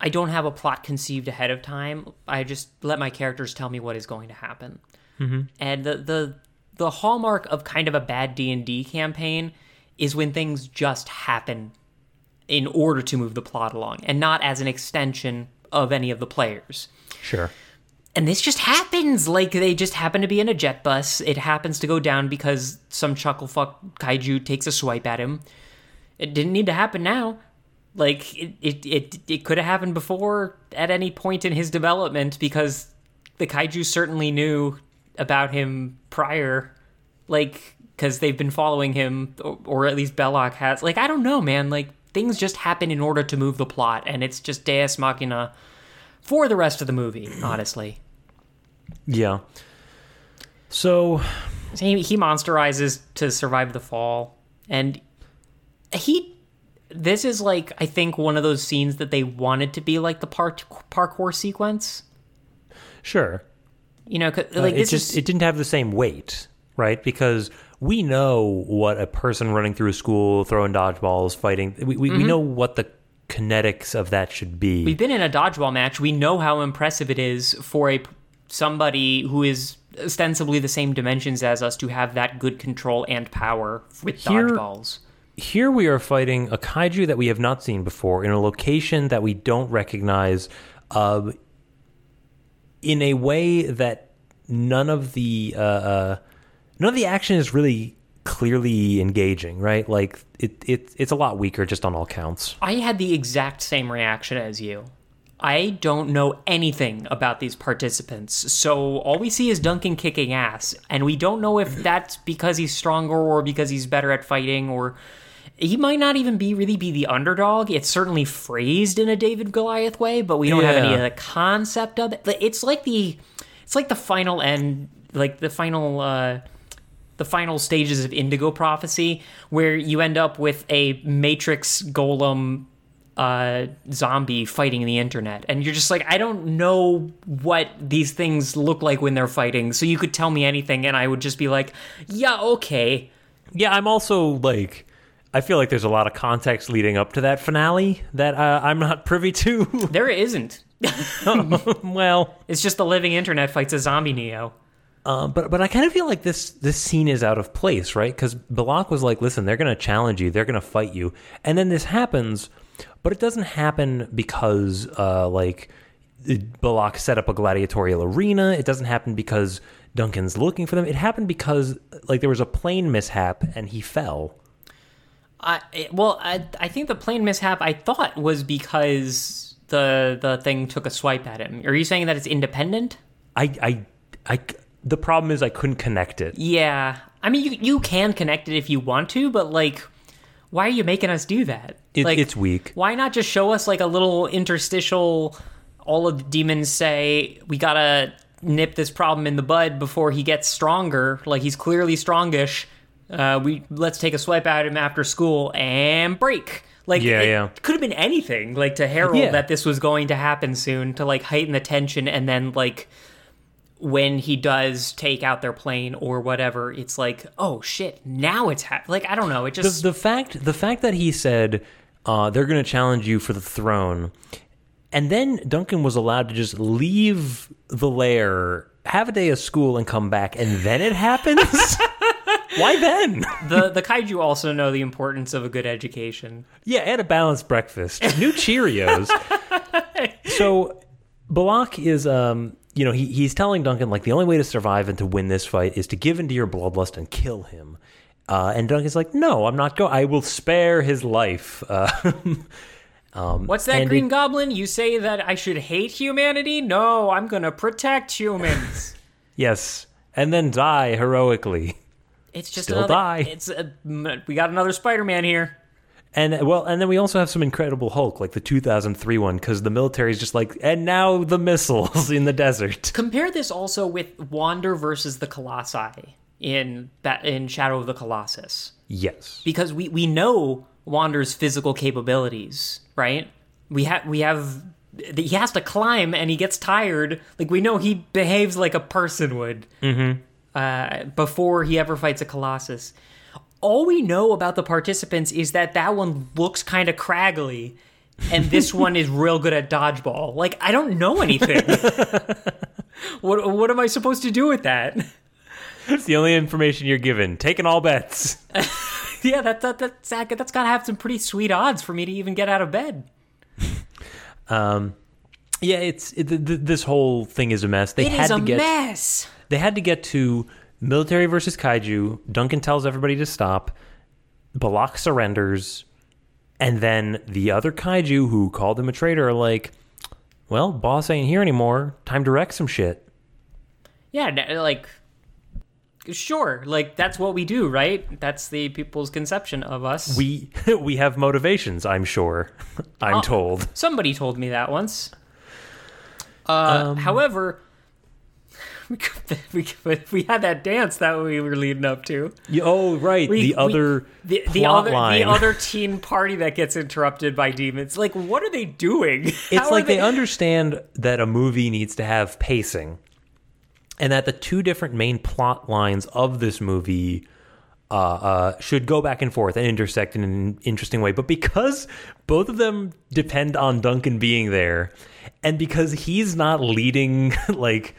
I don't have a plot conceived ahead of time. I just let my characters tell me what is going to happen. Mm-hmm. And the the the hallmark of kind of a bad D and D campaign is when things just happen in order to move the plot along, and not as an extension of any of the players. sure. And this just happens. Like they just happen to be in a jet bus. It happens to go down because some chucklefuck kaiju takes a swipe at him. It didn't need to happen now. Like it, it, it, it could have happened before at any point in his development because the kaiju certainly knew about him prior. Like because they've been following him, or, or at least Belloc has. Like I don't know, man. Like things just happen in order to move the plot, and it's just Deus Machina for the rest of the movie. [CLEARS THROAT] Honestly. Yeah. So he, he monsterizes to survive the fall and he this is like i think one of those scenes that they wanted to be like the park, parkour sequence sure. you know 'cause, Uh, like it just is it didn't have the same weight, right? Because we know what a person running through a school, throwing dodgeballs, fighting. We we, we know what the kinetics of that should be. Mm-hmm. we've been in a dodgeball match we know how impressive it is for a somebody who is ostensibly the same dimensions as us to have that good control and power with Here- dodgeballs Here we are fighting a kaiju that we have not seen before in a location that we don't recognize, uh, in a way that none of the uh, uh, none of the action is really clearly engaging. Right? Like it, it it's a lot weaker just on all counts. i had the exact same reaction as you I don't know anything about these participants. So all we see is Duncan kicking ass. And we don't know if that's because he's stronger or because he's better at fighting or he might not even be really be the underdog. It's certainly phrased in a David Goliath way, but we don't have any of the concept of it. It's like the it's like the final end like the final uh the final stages of Indigo Prophecy, where you end up with a Matrix golem uh, zombie fighting the internet, and you're just like, I don't know what these things look like when they're fighting, so you could tell me anything, and I would just be like, yeah, okay. Yeah, I'm also like, I feel like there's a lot of context leading up to that finale that uh, I'm not privy to. [LAUGHS] There isn't. [LAUGHS] well, It's just the living internet fights a zombie Neo. uh, but but I kind of feel like this this scene is out of place, right? Because Belloc was like, "Listen, they're going to challenge you, they're going to fight you," and then this happens, but it doesn't happen because uh, like Belloc set up a gladiatorial arena. It doesn't happen because Duncan's looking for them. It happened because like there was a plane mishap and he fell. I well, I I think the plane mishap I thought was because the the thing took a swipe at him. Are you saying that it's independent? I I I. The problem is I couldn't connect it. Yeah. I mean, you you can connect it if you want to, but like, why are you making us do that? It- like, it's weak. Why not just show us like a little interstitial? All of the demons say we gotta nip this problem in the bud before he gets stronger. Like he's clearly strongish. Uh, we let's take a swipe at him after school and break. Like Yeah, it yeah. could have been anything. Like to herald Yeah. that this was going to happen soon to like heighten the tension, and then like when he does take out their plane or whatever, it's like, oh shit, now it's like I don't know, it the, just the fact the fact that he said uh, they're going to challenge you for the throne, and then Duncan was allowed to just leave the lair, have a day of school, and come back, and then it happens. [LAUGHS] Why then? the the kaiju also know the importance of a good education. Yeah, and a balanced breakfast, new Cheerios. [LAUGHS] so Belloc is, um, you know, he, he's telling Duncan like the only way to survive and to win this fight is to give into your bloodlust and kill him. Uh, and Duncan's like, no, I'm not going. I will spare his life. Uh, [LAUGHS] What's that green it- goblin? You say that I should hate humanity? No, I'm gonna protect humans. [LAUGHS] yes, and then die heroically. It's just Still another, die. It's a, we got another Spider-Man here. And well, and then we also have some Incredible Hulk, like the 2003 one, because the military is just like, and now the [LAUGHS] missiles in the desert. Compare this also with Wander versus the Colossi in in Shadow of the Colossus. Yes. because we we know Wander's physical capabilities, right? We have we have he has to climb and he gets tired. Like we know he behaves like a person would mm-hmm. Uh, before he ever fights a colossus. All we know about the participants is that that one looks kind of craggly, and this [LAUGHS] one is real good at dodgeball. Like I don't know anything. [LAUGHS] what what am I supposed to do with that? It's the only information you're given. Taking all bets. [LAUGHS] Yeah, that, that that's that's got to have some pretty sweet odds for me to even get out of bed. Um, Yeah, it's it, th- th- this whole thing is a mess. They It had is a to get mess. They had to get to military versus kaiju. Duncan tells everybody to stop. Belloc surrenders, and then the other kaiju who called him a traitor are like, "Well, boss ain't here anymore. Time to wreck some shit." Yeah, like sure, like that's what we do, right? That's the people's conception of us. We [LAUGHS] we have motivations. I'm sure. [LAUGHS] I'm Oh. told. Somebody told me that once. Uh, Um, however, [LAUGHS] we, could- we we had that dance that we were leading up to. Oh, right. We- the we- other the, the plot other line. the other teen party that gets interrupted by demons. Like, what are they doing? it's [LAUGHS] How like they understand that a movie needs to have pacing and that the two different main plot lines of this movie uh, uh, should go back and forth and intersect in an interesting way. But because both of them depend on Duncan being there, and because he's not leading, [LAUGHS] like,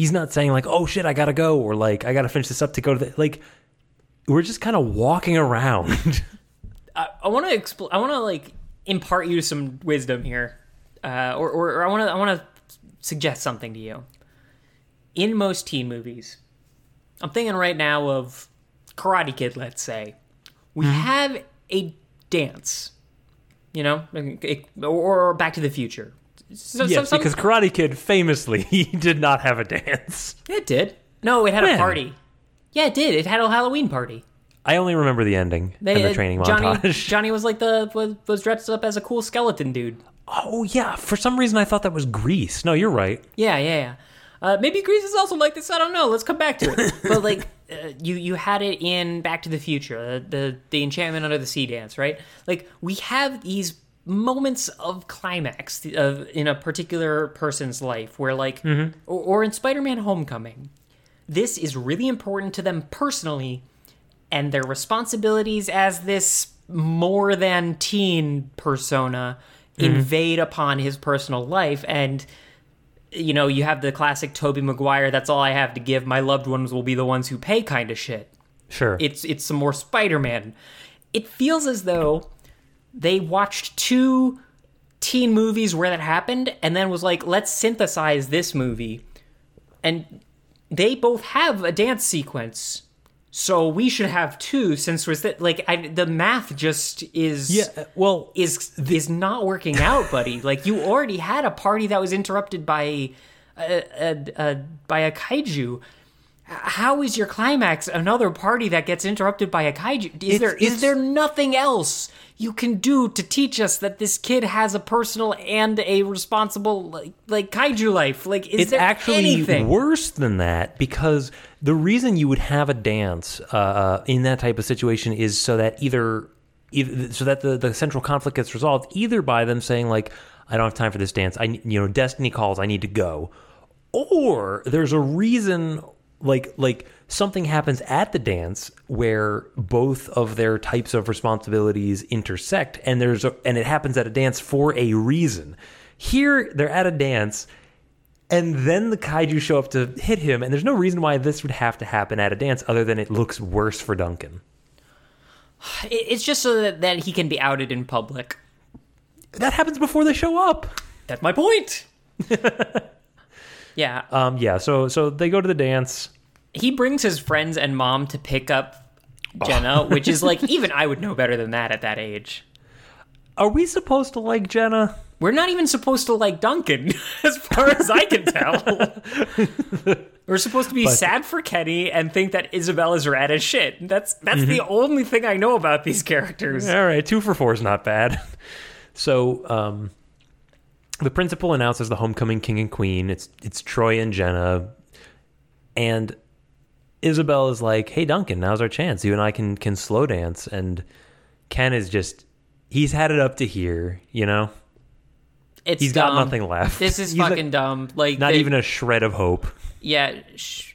he's not saying, like, oh shit, I gotta go, or like, I gotta finish this up to go to the, like, we're just kind of walking around. [LAUGHS] I want to expl- I want to like impart you some wisdom here, uh, or, or, or I want to I want to suggest something to you. In most teen movies, I'm thinking right now of Karate Kid. Let's say we have a dance, you know, or Back to the Future. So, yes, some- because Karate Kid famously [LAUGHS] he did not have a dance. it did. No, it had a party. Yeah, it did. It had a Halloween party. I only remember the ending They, and the uh, training Johnny, montage. [LAUGHS] Johnny was like the was, was dressed up as a cool skeleton dude. Oh yeah, for some reason I thought that was Grease. No, you're right. Yeah, yeah, yeah. Uh, maybe Grease is also like this. I don't know. Let's come back to it. [LAUGHS] but like, uh, you you had it in Back to the Future, the, the the Enchantment Under the Sea dance, right? Like we have these moments of climax of in a particular person's life where like, mm-hmm. or, or in Spider-Man: Homecoming, this is really important to them personally, and their responsibilities as this more than teen persona mm-hmm. invade upon his personal life and you know, you have the classic Tobey Maguire, that's all I have to give. My loved ones will be the ones who pay kind of shit. Sure. It's it's some more Spider-Man. It feels as though they watched two teen movies where that happened and then was like, let's synthesize this movie. And they both have a dance sequence. So we should have two since was that like I, the math just is yeah. Uh, well, is is not working out, buddy. [LAUGHS] like you already had a party that was interrupted by a, a, a by a kaiju. How is your climax another party that gets interrupted by a kaiju? Is It's- there is there nothing else you can do to teach us that this kid has a personal and a responsible like, like kaiju life? Like is it's there actually anything? worse than that because the reason you would have a dance uh, uh, in that type of situation is so that either, either so that the, the central conflict gets resolved either by them saying like I don't have time for this dance I you know destiny calls I need to go or there's a reason like like something happens at the dance where both of their types of responsibilities intersect and there's a, and it happens at a dance for a reason here they're at a dance and then the kaiju show up to hit him and there's no reason why this would have to happen at a dance other than it looks worse for duncan [SIGHS] It's just so that, that he can be outed in public. that happens before they show up That's my point. [LAUGHS] yeah, um yeah so so they go to the dance he brings his friends and mom to pick up Jenna, which is like [LAUGHS] even I would know better than that at that age. are we supposed to like jenna We're not even supposed to like Duncan, [LAUGHS] as far as I can tell. [LAUGHS] We're supposed to be sad for Kenny and think that Isabel is rad as shit. That's that's the only thing I know about these characters. All right, two for four is not bad. So, um, the principal announces the homecoming king and queen. It's it's Troy and Jenna, and Isabel is like, "Hey, Duncan, now's our chance. You and I can can slow dance." And Ken is just he's had it up to here, you know. It's He's got nothing left. This is [LAUGHS] He's like- fucking dumb. Like Not they- even a shred of hope. Yeah. Sh-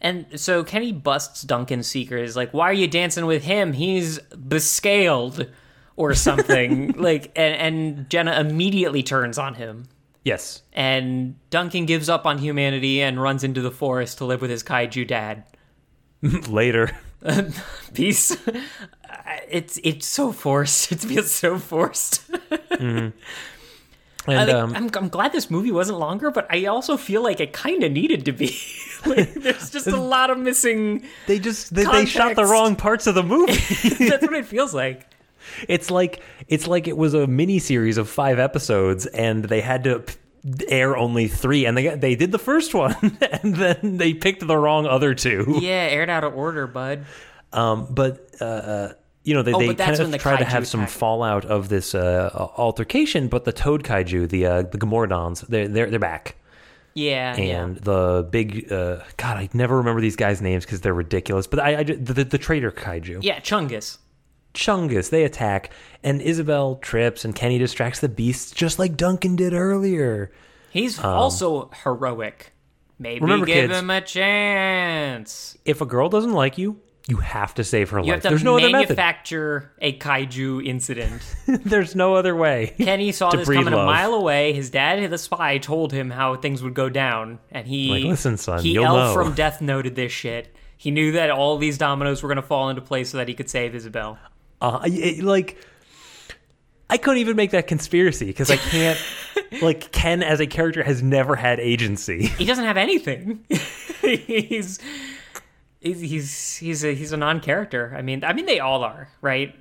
and so Kenny busts Duncan's secret. Is like, why are you dancing with him? He's bescaled or something. [LAUGHS] like, and, and Jenna immediately turns on him. Yes, And Duncan gives up on humanity and runs into the forest to live with his kaiju dad. [LAUGHS] later. [LAUGHS] Peace. It's it's so forced. It feels so forced. And I think- um, I'm, I'm glad this movie wasn't longer, but I also feel like it kind of needed to be. like, there's just a lot of missing. they just they, they shot the wrong parts of the movie. That's what it feels like. It's like it's like it was a mini series of five episodes, and they had to air only three, and they they did the first [LAUGHS] one, and then they picked the wrong other two. Yeah, aired out of order, bud. Um, but uh, uh, you know they, Oh, they kind of the try to have some attack. fallout of this uh, altercation, but the Toad kaiju, the uh, the Gamorreans, they're they're they're back. Yeah, And the big uh, God, I never remember these guys' names because they're ridiculous. But I, I ju- the, the traitor kaiju, yeah, yeah. Chungus. Chungus, they attack, and Isabel trips, and Kenny distracts the beasts just like Duncan did earlier. He's also heroic. Maybe Um, Remember, give kids- him a chance. If a girl doesn't like you, you have to save her You life. have to There's no other method. manufacture a kaiju incident. [LAUGHS] There's no other way. Kenny saw this coming a mile away. His dad, the spy, told him how things would go down, and he Like, "Listen, son, he you'll elf know." from Death noted this shit. He knew that all these dominoes were going to fall into place so that he could save Isabel. Uh, it- like, I couldn't even make that conspiracy because I can't. [LAUGHS] like, Ken as a character has never had agency. He doesn't have anything. [LAUGHS] he's he's he's he's a, he's a non-character. I mean, I mean they all are, right?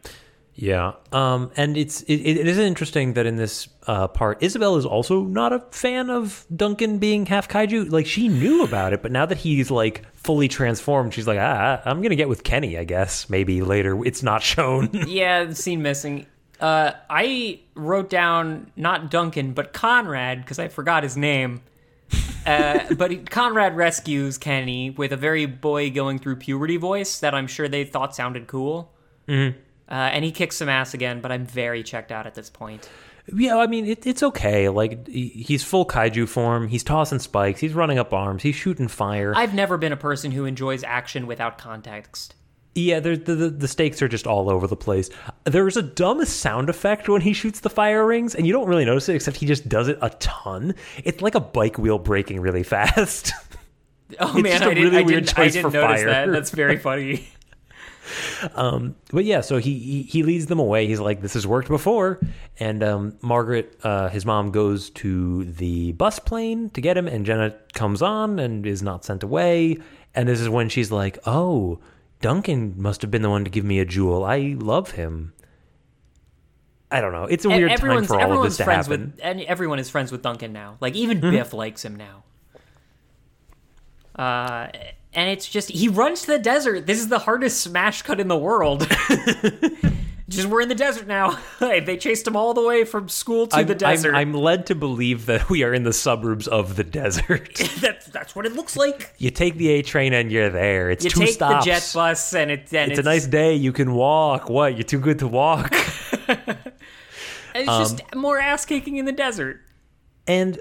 Yeah. Um, and it's it, it is interesting that in this uh, part, Isabel is also not a fan of Duncan being half kaiju. Like she knew about it, but now that he's like fully transformed, she's like, ah, I'm gonna get with Kenny, I guess. Maybe later. It's not shown. [LAUGHS] Yeah, the scene missing. Uh, I wrote down not Duncan, but Conrad because I forgot his name. Uh, [LAUGHS] but Conrad rescues Kenny with a very boy going through puberty voice that I'm sure they thought sounded cool. Mm-hmm. Uh, and he kicks some ass again, but I'm very checked out at this point. yeah, I mean, it, it's okay. Like he's full kaiju form. He's tossing spikes. He's running up arms. He's shooting fire. I've never been a person who enjoys action without context. Yeah, the, the the stakes are just all over the place. There's a dumb sound effect when he shoots the fire rings, and you don't really notice it, except he just does it a ton. It's like a bike wheel breaking really [LAUGHS] fast. Oh It's man, I didn't, really I didn't, I didn't for notice fire. that. That's very funny. [LAUGHS] but yeah, so he, he he leads them away. He's like, "This has worked before." And um, Margaret, uh, his mom, goes to the bus plane to get him, and Jenna comes on and is not sent away. And this is when she's like, "Oh, Duncan must have been the one to give me a jewel. I love him." I don't know. It's a weird time for all of everyone's this to friends happen. with and everyone is friends with Duncan now. Like even Mm-hmm. Biff likes him now. Uh, and it's just he runs to the desert. This is the hardest smash cut in the world. [LAUGHS] just we're in the desert now. [LAUGHS] they chased him all the way from school to I'm, the desert. I'm, I'm led to believe that we are in the suburbs of the desert. [LAUGHS] that's that's what it looks like. you take the A train and you're there. It's You two take stops. the jet bus and it and It's, a nice day. You can walk. What? You're too good to walk. It's just um, more ass kicking in the desert. and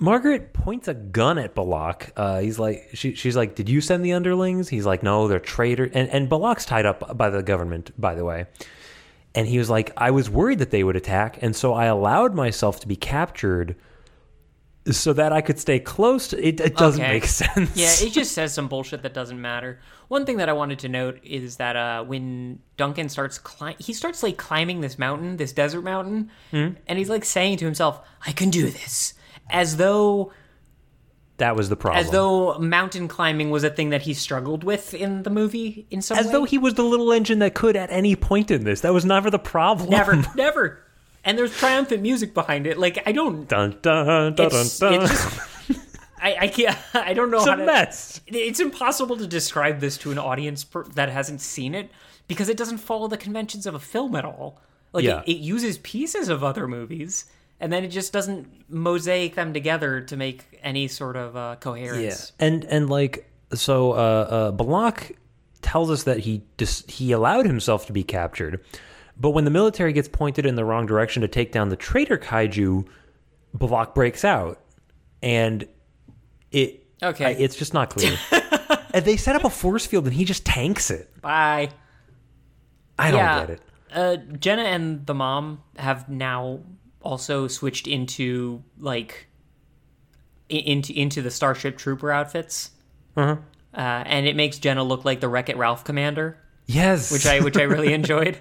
Margaret points a gun at Belloc. Uh, he's like, she, she's like, "Did you send the underlings?" He's like, "No, they're traitors." And and Belloc's tied up by the government, by the way. And he was like, "I was worried that they would attack, and so I allowed myself to be captured." So that I could stay close to it, it doesn't Okay. make [LAUGHS] sense. Yeah, it just says some bullshit that doesn't matter. One thing that I wanted to note is that uh, when Duncan starts climb, he starts like climbing this mountain, this desert mountain, Hmm? and he's like saying to himself, "I can do this," as though that was the problem. as though mountain climbing was a thing that he struggled with in the movie in some way. as way. though he was the little engine that could at any point in this. That was never the problem. never, [LAUGHS] never. And there's triumphant music behind it. Like I don't. dun dun dun It's, dun dun. it's just. I, I can't. [LAUGHS] I don't know It's how a to. mess. It's impossible to describe this to an audience per- that hasn't seen it because it doesn't follow the conventions of a film at all. Like Yeah. it, it uses pieces of other movies and then it just doesn't mosaic them together to make any sort of uh, coherence. and and like so, uh, uh, Belloc tells us that he dis- he allowed himself to be captured, but when the military gets pointed in the wrong direction to take down the traitor kaiju, Belloc breaks out, and it Okay. I- it's just not clear. [LAUGHS] and they set up a force field, and he just tanks it. Bye. I don't yeah. get it. Uh, Jenna and the mom have now also switched into like into into the Starship Trooper outfits. Uh-huh. Uh, and it makes Jenna look like the Wreck It Ralph commander. Yes, which I which I really [LAUGHS] enjoyed.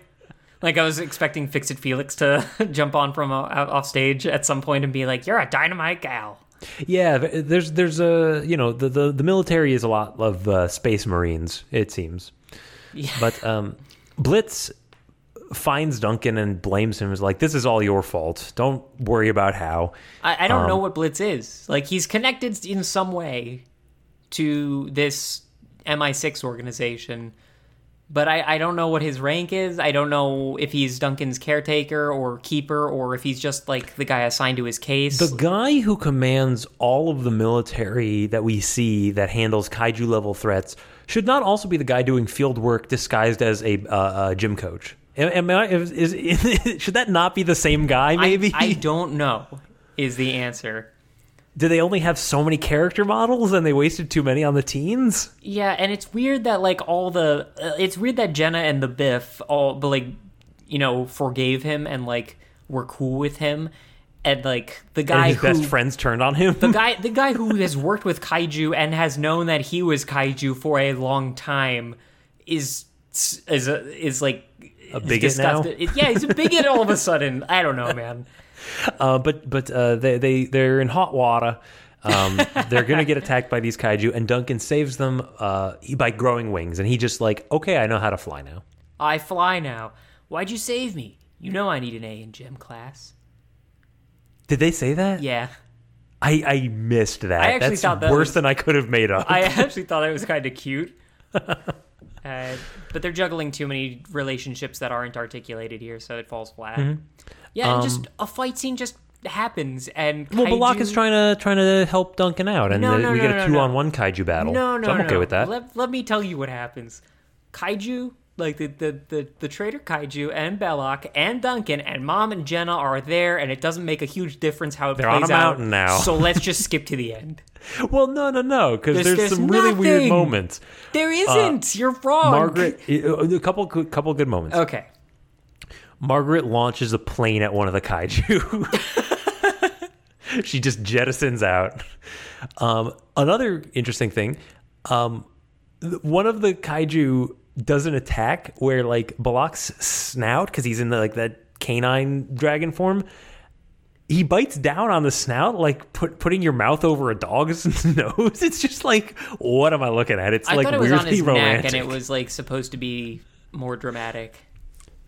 Like I was expecting Fix It Felix to [LAUGHS] jump on from uh, off stage at some point and be like, "You're a dynamite gal." Yeah, there's there's a you know the the, the military is a lot of uh, space marines it seems, but um, Blitz finds Duncan and blames him as like this is all your fault. Don't worry about how. I, I don't Um, know what Blitz is. Like he's connected in some way to this MI6 organization, but I, I don't know what his rank is. I don't know if he's Duncan's caretaker or keeper or if he's just like the guy assigned to his case. The guy who commands all of the military that we see that handles kaiju level threats should not also be the guy doing field work disguised as a uh, uh, gym coach. Am, am I, is, is, [LAUGHS] should that not be the same guy? Maybe I don't know is the answer. Do they only have so many character models and they wasted too many on the teens? Yeah, and it's weird that like all the uh, it's weird that Jenna and the Biff all but like you know forgave him and like were cool with him and like the And guy his who best friends turned on him. the [LAUGHS] guy the guy who has worked with kaiju and has known that he was kaiju for a long time is is a, is like A bigot now? Yeah, he's a bigot all of a sudden. I don't know, man. [LAUGHS] Uh, but but uh, they they they're in hot water. Um, [LAUGHS] they're gonna get attacked by these kaiju, and Duncan saves them uh, by growing wings, and he just like, okay, I know how to fly now. I fly now. Why'd you save me? You know I need an A in gym class. Did they say that? Yeah. I, I missed that. I actually That's thought that worse was- than I could have made up. I actually thought it was kind of cute. [LAUGHS] Uh, but they're juggling too many relationships that aren't articulated here, so it falls flat. Yeah, and just a fight scene just happens, and Mm-hmm. Um, well, Belloc is trying to trying to help Duncan out, and No, no, we no, get a two on one kaiju battle. No, no, so I'm no, okay with that. Let, let me tell you what happens. Kaiju, like the, the, the, the traitor Kaiju and Belloc and Duncan and Mom and Jenna are there, and it doesn't make a huge difference how it They're on plays a out. mountain now. So let's just skip to the end. [LAUGHS] Well, no, no, no, because There's- there's, there's some really weird moments. There isn't. You're wrong. Margaret, uh, a couple, couple good moments. Okay. Margaret launches a plane at one of the kaiju. [LAUGHS] she just jettisons out. Um, another interesting thing, um, one of the kaiju does an attack where like Belloc's snout, because he's in the, like that canine dragon form, he bites down on the snout, like put, putting your mouth over a dog's [LAUGHS] nose. It's just like, what am I looking at? It's I like thought it was weirdly on his romantic. neck, and it was like supposed to be more dramatic.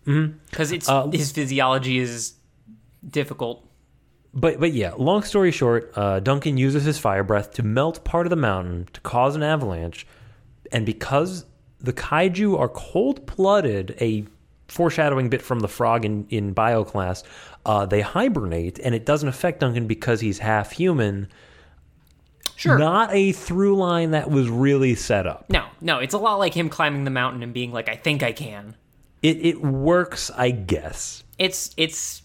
Mm-hmm. Because it's Uh, his physiology is difficult. But but yeah, long story short, uh, Duncan uses his fire breath to melt part of the mountain to cause an avalanche, and because the kaiju are cold blooded, a foreshadowing bit from the frog in in bio class, uh, they hibernate, and it doesn't affect Duncan because he's half human. Sure. Not a through line that was really set up. No, no, it's a lot like him climbing the mountain and being like, "I think I can." It it works, I guess. It's it's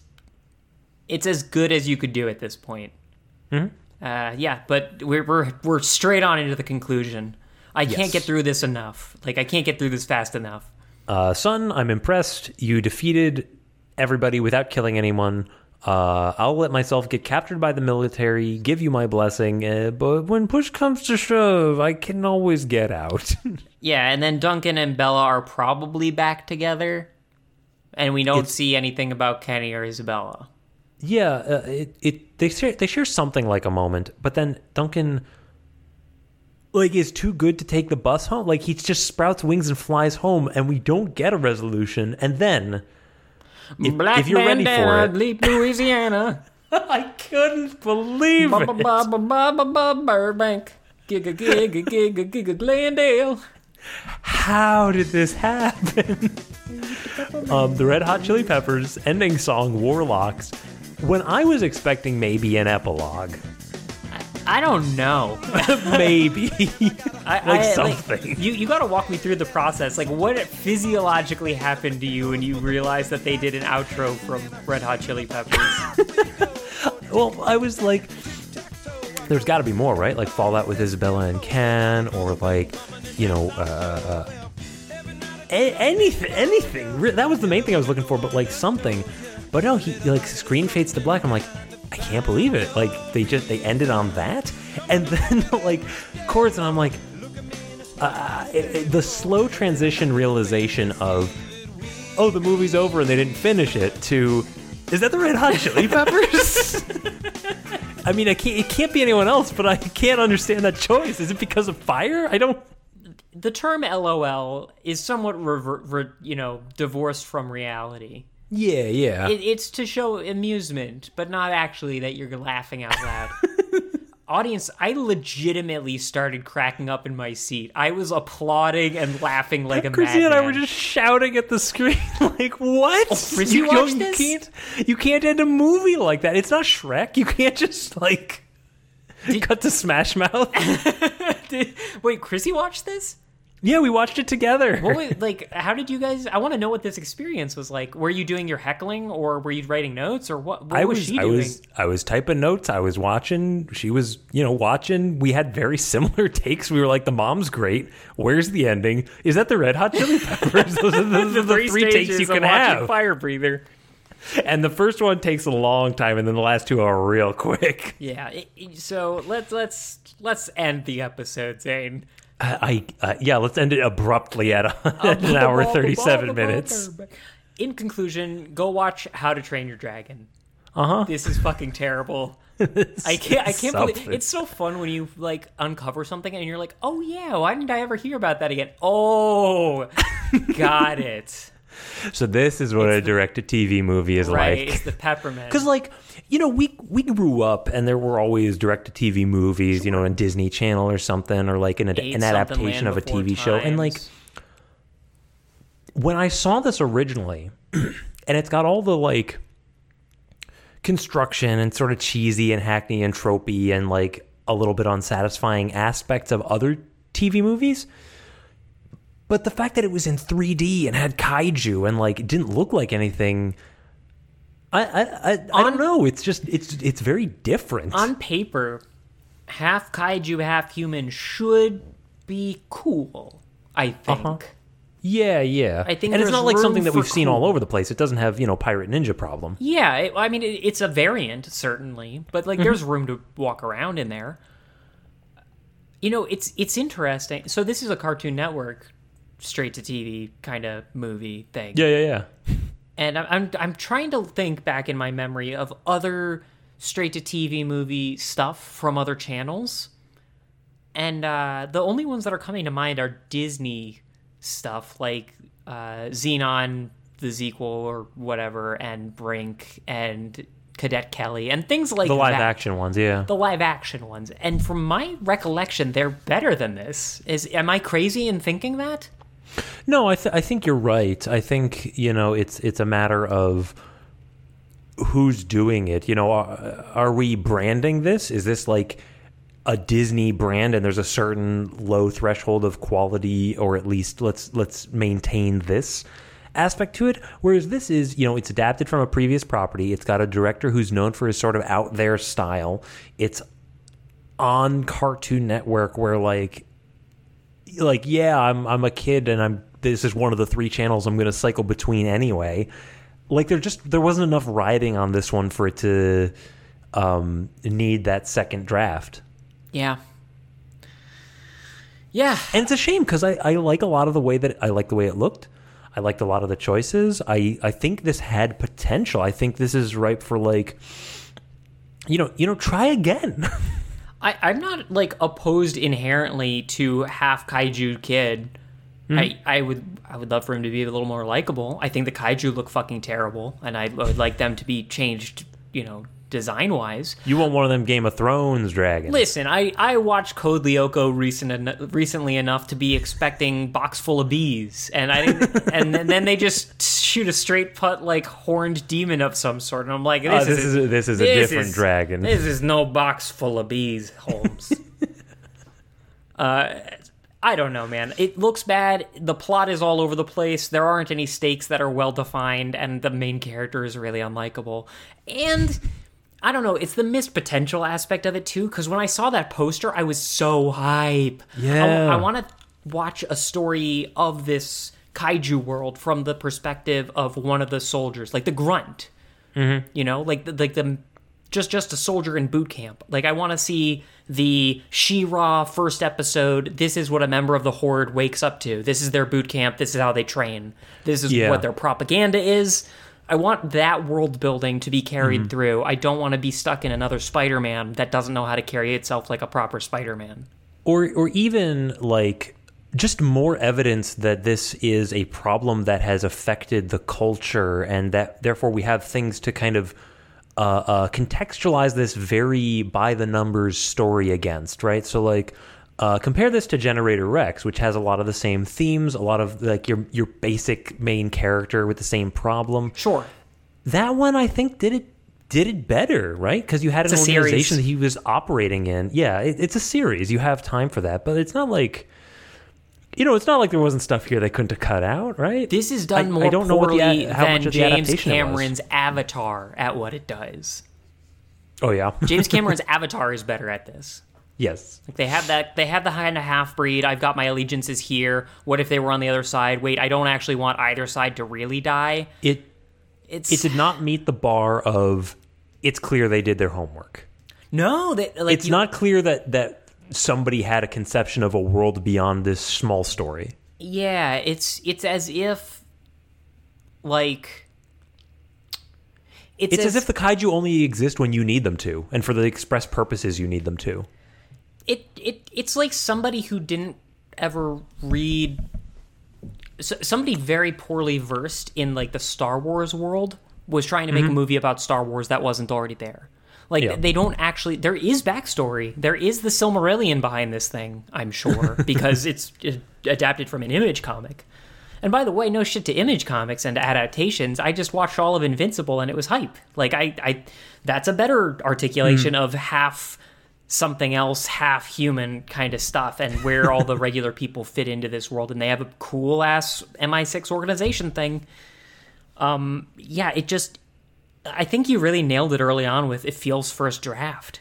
it's as good as you could do at this point. Mm-hmm. Uh, yeah, but we're we're we're straight on into the conclusion. I can't get through this enough. Like I can't get through this fast enough. Uh, son, I'm impressed. You defeated everybody without killing anyone. Uh, I'll let myself get captured by the military, give you my blessing, uh, but when push comes to shove, I can always get out. [LAUGHS] Yeah, and then Duncan and Bella are probably back together, and we don't see anything about Kenny or Isabella. yeah, uh, it, it they share, they share something like a moment, but then Duncan like is too good to take the bus home. Like he just sprouts wings and flies home, and we don't get a resolution. And then if, Black if you're ready for bandana, it, Leap, Louisiana. [LAUGHS] I couldn't believe ba, it. ba, ba, ba, ba, ba, ba, Burbank. Giga, giga, giga, giga, Glendale. how did this happen? um, the Red Hot Chili Peppers ending song Warlocks. When I was expecting maybe an epilogue, I don't know. [LAUGHS] maybe I, [LAUGHS] like I- something. you you got to walk me through the process. Like, what physiologically happened to you when you realized that they did an outro from Red Hot Chili Peppers? [LAUGHS] well, I was like, there's got to be more, right? Like Fallout with Isabella and Ken, or like, you know, uh, uh, a- anything, anything. That was the main thing I was looking for, but like something. But no, he like screen fades to black. I'm like, I can't believe it. Like they just they ended on that, and [LAUGHS] then like chords, and I'm like, uh, it, it- the slow transition realization of, oh, the movie's over and they didn't finish it. To, is that the Red Hot Chili [LAUGHS] Peppers? [LAUGHS] I mean, I can't. It can't be anyone else, but I can't understand that choice. Is it because of fire? I don't. the term LOL is somewhat, rever- re- you know, divorced from reality. Yeah, yeah. It, it's to show amusement, but not actually that you're laughing out loud. [LAUGHS] Audience, I legitimately started cracking up in my seat. I was applauding and laughing like a Chrissy madman. and I were just shouting at the screen, [LAUGHS] like, "What? Oh, Chrissy you, you this? can't, you can't end a movie like that. It's not Shrek. You can't just like you cut to Smash Mouth." [LAUGHS] Did- Wait, Chrissy watched this? Yeah, we watched it together. What was, like, how did you guys? I want to know what this experience was like. Were you doing your heckling, or were you writing notes, or what? What I was, was, she I doing? was, I was typing notes. I was watching. She was, you know, watching. We had very [LAUGHS] similar takes. We were like, "The mom's great. Where's the ending? Is that the Red Hot Chili [LAUGHS] Peppers? [LAUGHS] Those are the, the, the three, takes you can have." Fire breather. And the first one takes a long time, and then the last two are real quick. Yeah. so let's let's let's end the episode, Zane. I, I uh, yeah. Let's end it abruptly at, [LAUGHS] an hour thirty-seven minutes. In conclusion, go watch How to Train Your Dragon. Uh huh. This is fucking terrible. [LAUGHS] I can't. I can't believe Something. it's so fun when you like uncover something and you're like, oh yeah, why didn't I ever hear about that again? Oh, [LAUGHS] got it. So this is what a direct-to-TV movie is right? like. It's the peppermint. Because, like, you know, we we grew up and there were always direct to TV movies, you know, in Disney Channel or something, or like an, an adaptation of a TV show. And, like, when I saw this originally, [CLEARS THROAT] and it's got all the, like, construction and sort of cheesy and hackney and tropey and, like, a little bit unsatisfying aspects of other TV movies. But the fact that it was in 3D and had kaiju and, like, it didn't look like anything. I I, I, I don't know. It's just it's it's very different. on paper, half kaiju, half human should be cool. I think. Uh-huh. yeah, yeah. I think and it's not like something that we've seen all over the place. It doesn't have you know pirate ninja problem. Yeah, it, I mean, it, it's a variant certainly, but Mm-hmm. like, there's room to walk around in there. You know, it's it's interesting. So this is a Cartoon Network straight to TV kind of movie thing. Yeah, yeah, yeah. And I'm, I'm trying to think back in my memory of other straight to TV movie stuff from other channels, and uh, the only ones that are coming to mind are Disney stuff like uh, Zenon, the sequel or whatever, and Brink and Cadet Kelly and things like The live that. action ones, yeah. The live action ones, and from my recollection, they're better than this. Is am I crazy in thinking that? No, I th- I think you're right. I think you know it's it's a matter of who's doing it. You know, are, are we branding this? Is this like a Disney brand, and there's a certain low threshold of quality, or at least let's let's maintain this aspect to it. Whereas this is, you know, it's adapted from a previous property. It's got a director who's known for his sort of out there style. It's on Cartoon Network, where like like yeah i'm i'm a kid and i'm this is one of the three channels i'm going to cycle between anyway like there just there wasn't enough riding on this one for it to um need that second draft Yeah. Yeah, and it's a shame because I, I like a lot of the way that I like the way it looked. I liked a lot of the choices. I, I think this had potential. I think this is ripe for like, you know, you know, try again. [LAUGHS] I, I'm not like opposed inherently to half kaiju kid. Hmm. I, I would I would love for him to be a little more likable. I think the kaiju look fucking terrible, and I would like them to be changed, you know, design wise. you want one of them Game of Thrones dragons? Listen, I, I watched Code Lyoko recent en- recently enough to be expecting box full of bees, and I [LAUGHS] and then, they just shoot a straight putt like horned demon of some sort, and I'm like, this, Oh, this is, is a- this is a different dragon. This is no box full of bees, Holmes. [LAUGHS] uh, I don't know, man. It looks bad. The plot is all over the place. There aren't any stakes that are well defined, and the main character is really unlikable. And I don't know. It's the missed potential aspect of it too. Because when I saw that poster, I was so hype. Yeah. I, want to watch a story of this kaiju world from the perspective of one of the soldiers, like the grunt. Mm-hmm. You know, like the, like the just just a soldier in boot camp. Like I want to see the She-Ra first episode. This is what a member of the Horde wakes up to. This is their boot camp. This is how they train. This is Yeah. what their propaganda is. I want that world building to be carried Mm-hmm. through. I don't want to be stuck in another Spider-Man that doesn't know how to carry itself like a proper Spider-Man. or or even like just more evidence that this is a problem that has affected the culture and that therefore we have things to kind of uh, uh, contextualize this very by the numbers story against right so like uh, compare this to generator rex which has a lot of the same themes a lot of like your your basic main character with the same problem Sure. that one I think did it did it better, right? Because you had an It's a series. organization that he was operating in. Yeah, it, it's a series. You have time for that, but it's not like you know, it's not like there wasn't stuff here they couldn't have cut out, right? This is done I- more I don't know what the than much of the James adaptation it was. Cameron's Avatar at what it does. Oh yeah, James [LAUGHS] Cameron's Avatar is better at this. Yes. Like they have that they have the kind of half breed. I've got my allegiances here. What if they were on the other side? Wait, I don't actually want either side to really die. It It's it did not meet the bar of. It's clear they did their homework. no, they, like It's you- not clear that that somebody had a conception of a world beyond this small story. Yeah, it's it's as if like it's, It's as if the kaiju only exist when you need them to, and for the express purposes you need them to. It it it's like somebody who didn't ever read s somebody very poorly versed in like the Star Wars world was trying to make a mm-hmm. movie about Star Wars that wasn't already there. Like Yeah. they don't actually. There is backstory. There is the Silmarillion behind this thing. I'm sure [LAUGHS] because it's adapted from an Image comic. And by the way, no shit to Image comics and adaptations. I just watched all of Invincible and it was hype. Like I, I that's a better articulation hmm. of half something else, half human kind of stuff, and where all the [LAUGHS] regular people fit into this world. And they have a cool ass MI6 organization thing. Um, yeah, it just. I think you really nailed it early on with it feels first draft.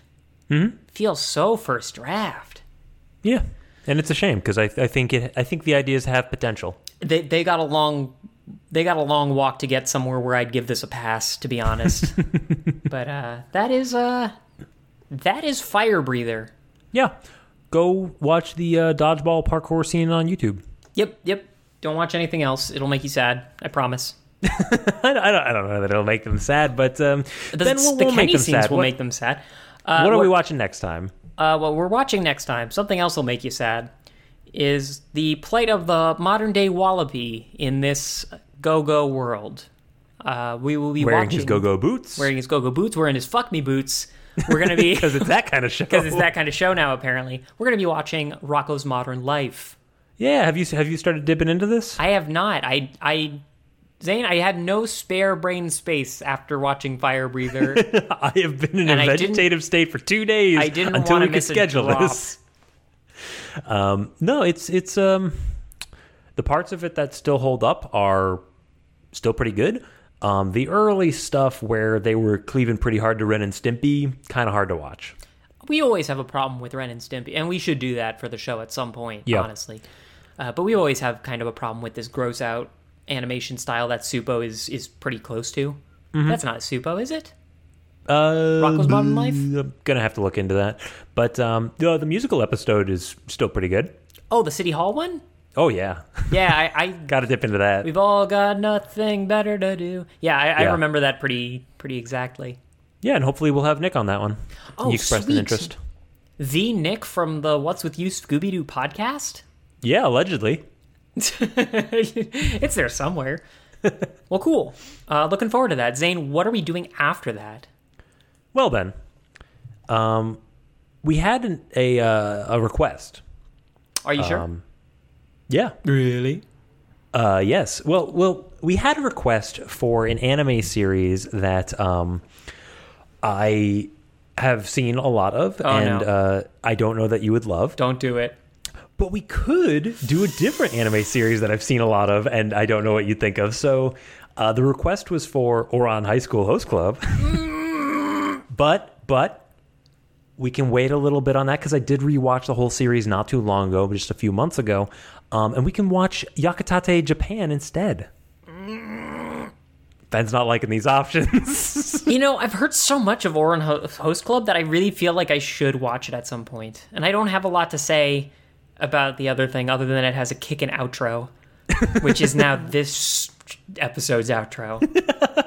Mm-hmm. Feels so first draft. Yeah, and it's a shame because I, I think it. I think the ideas have potential. they they got a long they got a long walk to get somewhere where I'd give this a pass, to be honest. [LAUGHS] but uh, that is uh that is Firebreather. Yeah, go watch the uh, dodgeball parkour scene on YouTube. Yep, yep. Don't watch anything else; it'll make you sad. I promise. [LAUGHS] I don't, I don't, know that it'll make them sad, but um, The, then we'll, the we'll make Kenny them scenes sad. will what, make them sad. Uh, what are we watching next time? Uh, what we're watching next time, something else will make you sad, is the plight of the modern day wallaby in this go-go world. Uh, we will be Wearing watching his go-go boots. wearing his go-go boots, wearing his fuck me boots. We're gonna be [LAUGHS] because it's that kind of show. because it's that kind of show now. Apparently, we're going to be watching Rocko's Modern Life. Yeah, have you have you started dipping into this? I have not. I I Zane, I had no spare brain space after watching Firebreather. [LAUGHS] I have been in And a I vegetative state for two days I didn't until we could schedule this. Um, no, it's it's um, the parts of it that still hold up are still pretty good. Um, the early stuff where they were cleaving pretty hard to Ren and Stimpy, kind of hard to watch. we always have a problem with Ren and Stimpy, and we should do that for the show at some point, Yeah. honestly. Uh, but we always have kind of a problem with this gross out animation style that Csupo is is pretty close to. Mm-hmm. That's not Csupo, is it? Uh, Rocko's Modern Life? I'm gonna have to look into that, but um, the, the musical episode is still pretty good. Oh, the City Hall one? Oh yeah, Yeah, I, I [LAUGHS] got to dip into that. we've all got nothing better to do. Yeah, I, I remember that pretty pretty exactly. Yeah, and hopefully we'll have Nick on that one. Oh, he expressed sweet. an interest. The Nick from the What's With You Scooby Doo podcast? Yeah, allegedly. [LAUGHS] it's there somewhere. [LAUGHS] well, cool. Uh, looking forward to that. Zane, what are we doing after that? Well then, um, we had an, a uh, a request. Are you sure? Yeah. Really? Uh, yes. Well, well, we had a request for an anime series that um, I have seen a lot of, Oh, and no. uh, I don't know that you would love. Don't do it. But we could do a different anime series that I've seen a lot of, and I don't know what you'd think of. So uh, the request was for Ouran High School Host Club. [LAUGHS] but, but we can wait a little bit on that because I did rewatch the whole series not too long ago, just a few months ago. Um, and we can watch Yakitate Japan instead. Ben's not liking these options. [LAUGHS] You know, I've heard so much of Ouran Ho- Host Club that I really feel like I should watch it at some point. And I don't have a lot to say about the other thing other than it has a kick and outro, which is now [LAUGHS] this episode's outro. [LAUGHS]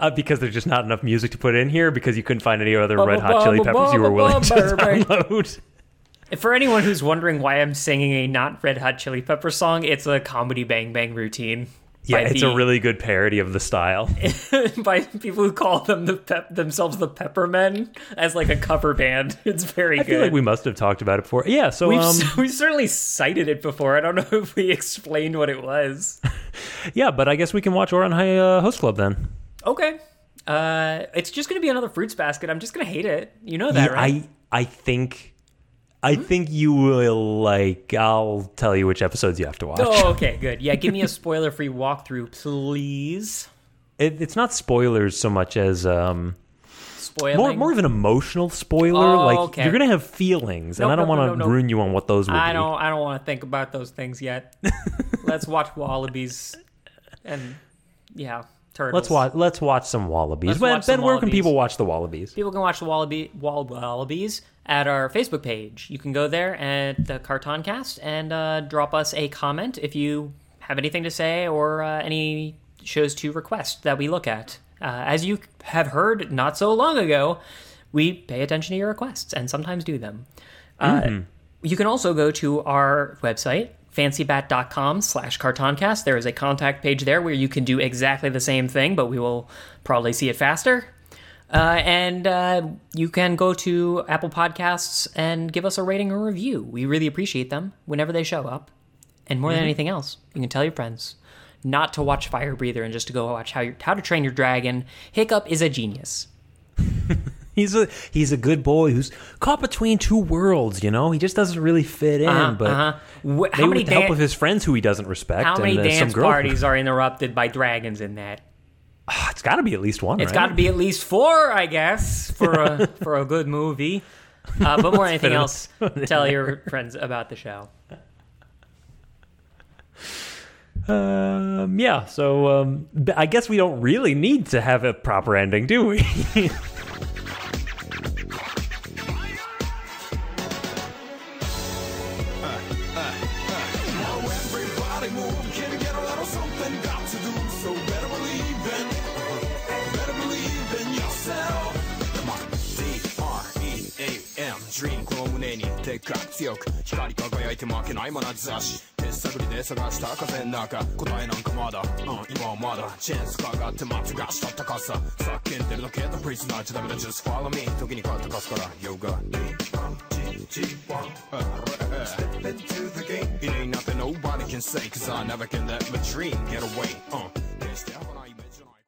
uh, because there's just not enough music to put in here because you couldn't find any other Red Hot Chili Peppers you were willing to download. For anyone who's wondering why I'm singing a not Red Hot Chili Pepper song, it's a comedy bang bang routine. Yeah, it's the- a really good parody of the style. [LAUGHS] by people who call them the pep- themselves the Peppermen as like a cover band. [LAUGHS] It's very I good. feel like we must have talked about it before. Yeah, so We've, um, [LAUGHS] we've certainly cited it before. I don't know if we explained what it was. yeah, but I guess we can watch Ouran High uh, Host Club then. Okay. Uh, it's just going to be another fruits basket. I'm just going to hate it. You know that, Yeah, right? I I think I think you will like. I'll tell you which episodes you have to watch. Oh, okay, [LAUGHS] good. Yeah, give me a spoiler free walkthrough, please. It, it's not spoilers so much as um, Spoiling. more more of an emotional spoiler. Oh, like okay. you're gonna have feelings, Nope, and I don't nope, want to nope. ruin you on what those will I be. don't. I don't want to think about those things yet. [LAUGHS] Let's watch Wallabies, and yeah, turtles. Let's watch. Let's watch some Wallabies. Let's ben, watch some ben, where can Wallabies. people watch the Wallabies? People can watch the Wallaby Wall Wallabies at our Facebook page. You can go there at the Cartoncast and uh, drop us a comment if you have anything to say or uh, any shows to request that we look at. Uh, as you have heard not so long ago, we pay attention to your requests and sometimes do them. Uh, you can also go to our website, fancybat.com slash cartoncast. There is a contact page there where you can do exactly the same thing, but we will probably see it faster. Uh, and uh, you can go to Apple Podcasts and give us a rating or review. We really appreciate them whenever they show up. And more than anything else, you can tell your friends not to watch Firebreather and just to go watch How, Your How to Train Your Dragon. Hiccup is a genius. [LAUGHS] He's a he's a good boy who's caught between two worlds. You know, he just doesn't really fit in. Uh-huh, but uh-huh. Wh- how maybe many with the help of his friends who he doesn't respect. How many and, uh, dance parties are interrupted by dragons in that? [SIGHS] It's got to be at least one. It's right? got to be at least four, I guess, for a [LAUGHS] for a good movie. Uh, but more than anything [LAUGHS] else, tell [LAUGHS] your friends about the show. Um, yeah. So um, I guess we don't really need to have a proper ending, do we? D-R-E-A-M, dream この胸にでかく強く光り輝いて負けない眼差し手探りで探した風の中答えなんかまだ、うん、今はまだチェーンスかがって待つがした高さ叫んでるだけだプリズナーじゃダメだ Just follow me 時に変わったかすから Yoga G-G-1 Step into the game It ain't nothing nobody can say Cause I never can let my dream get away uh.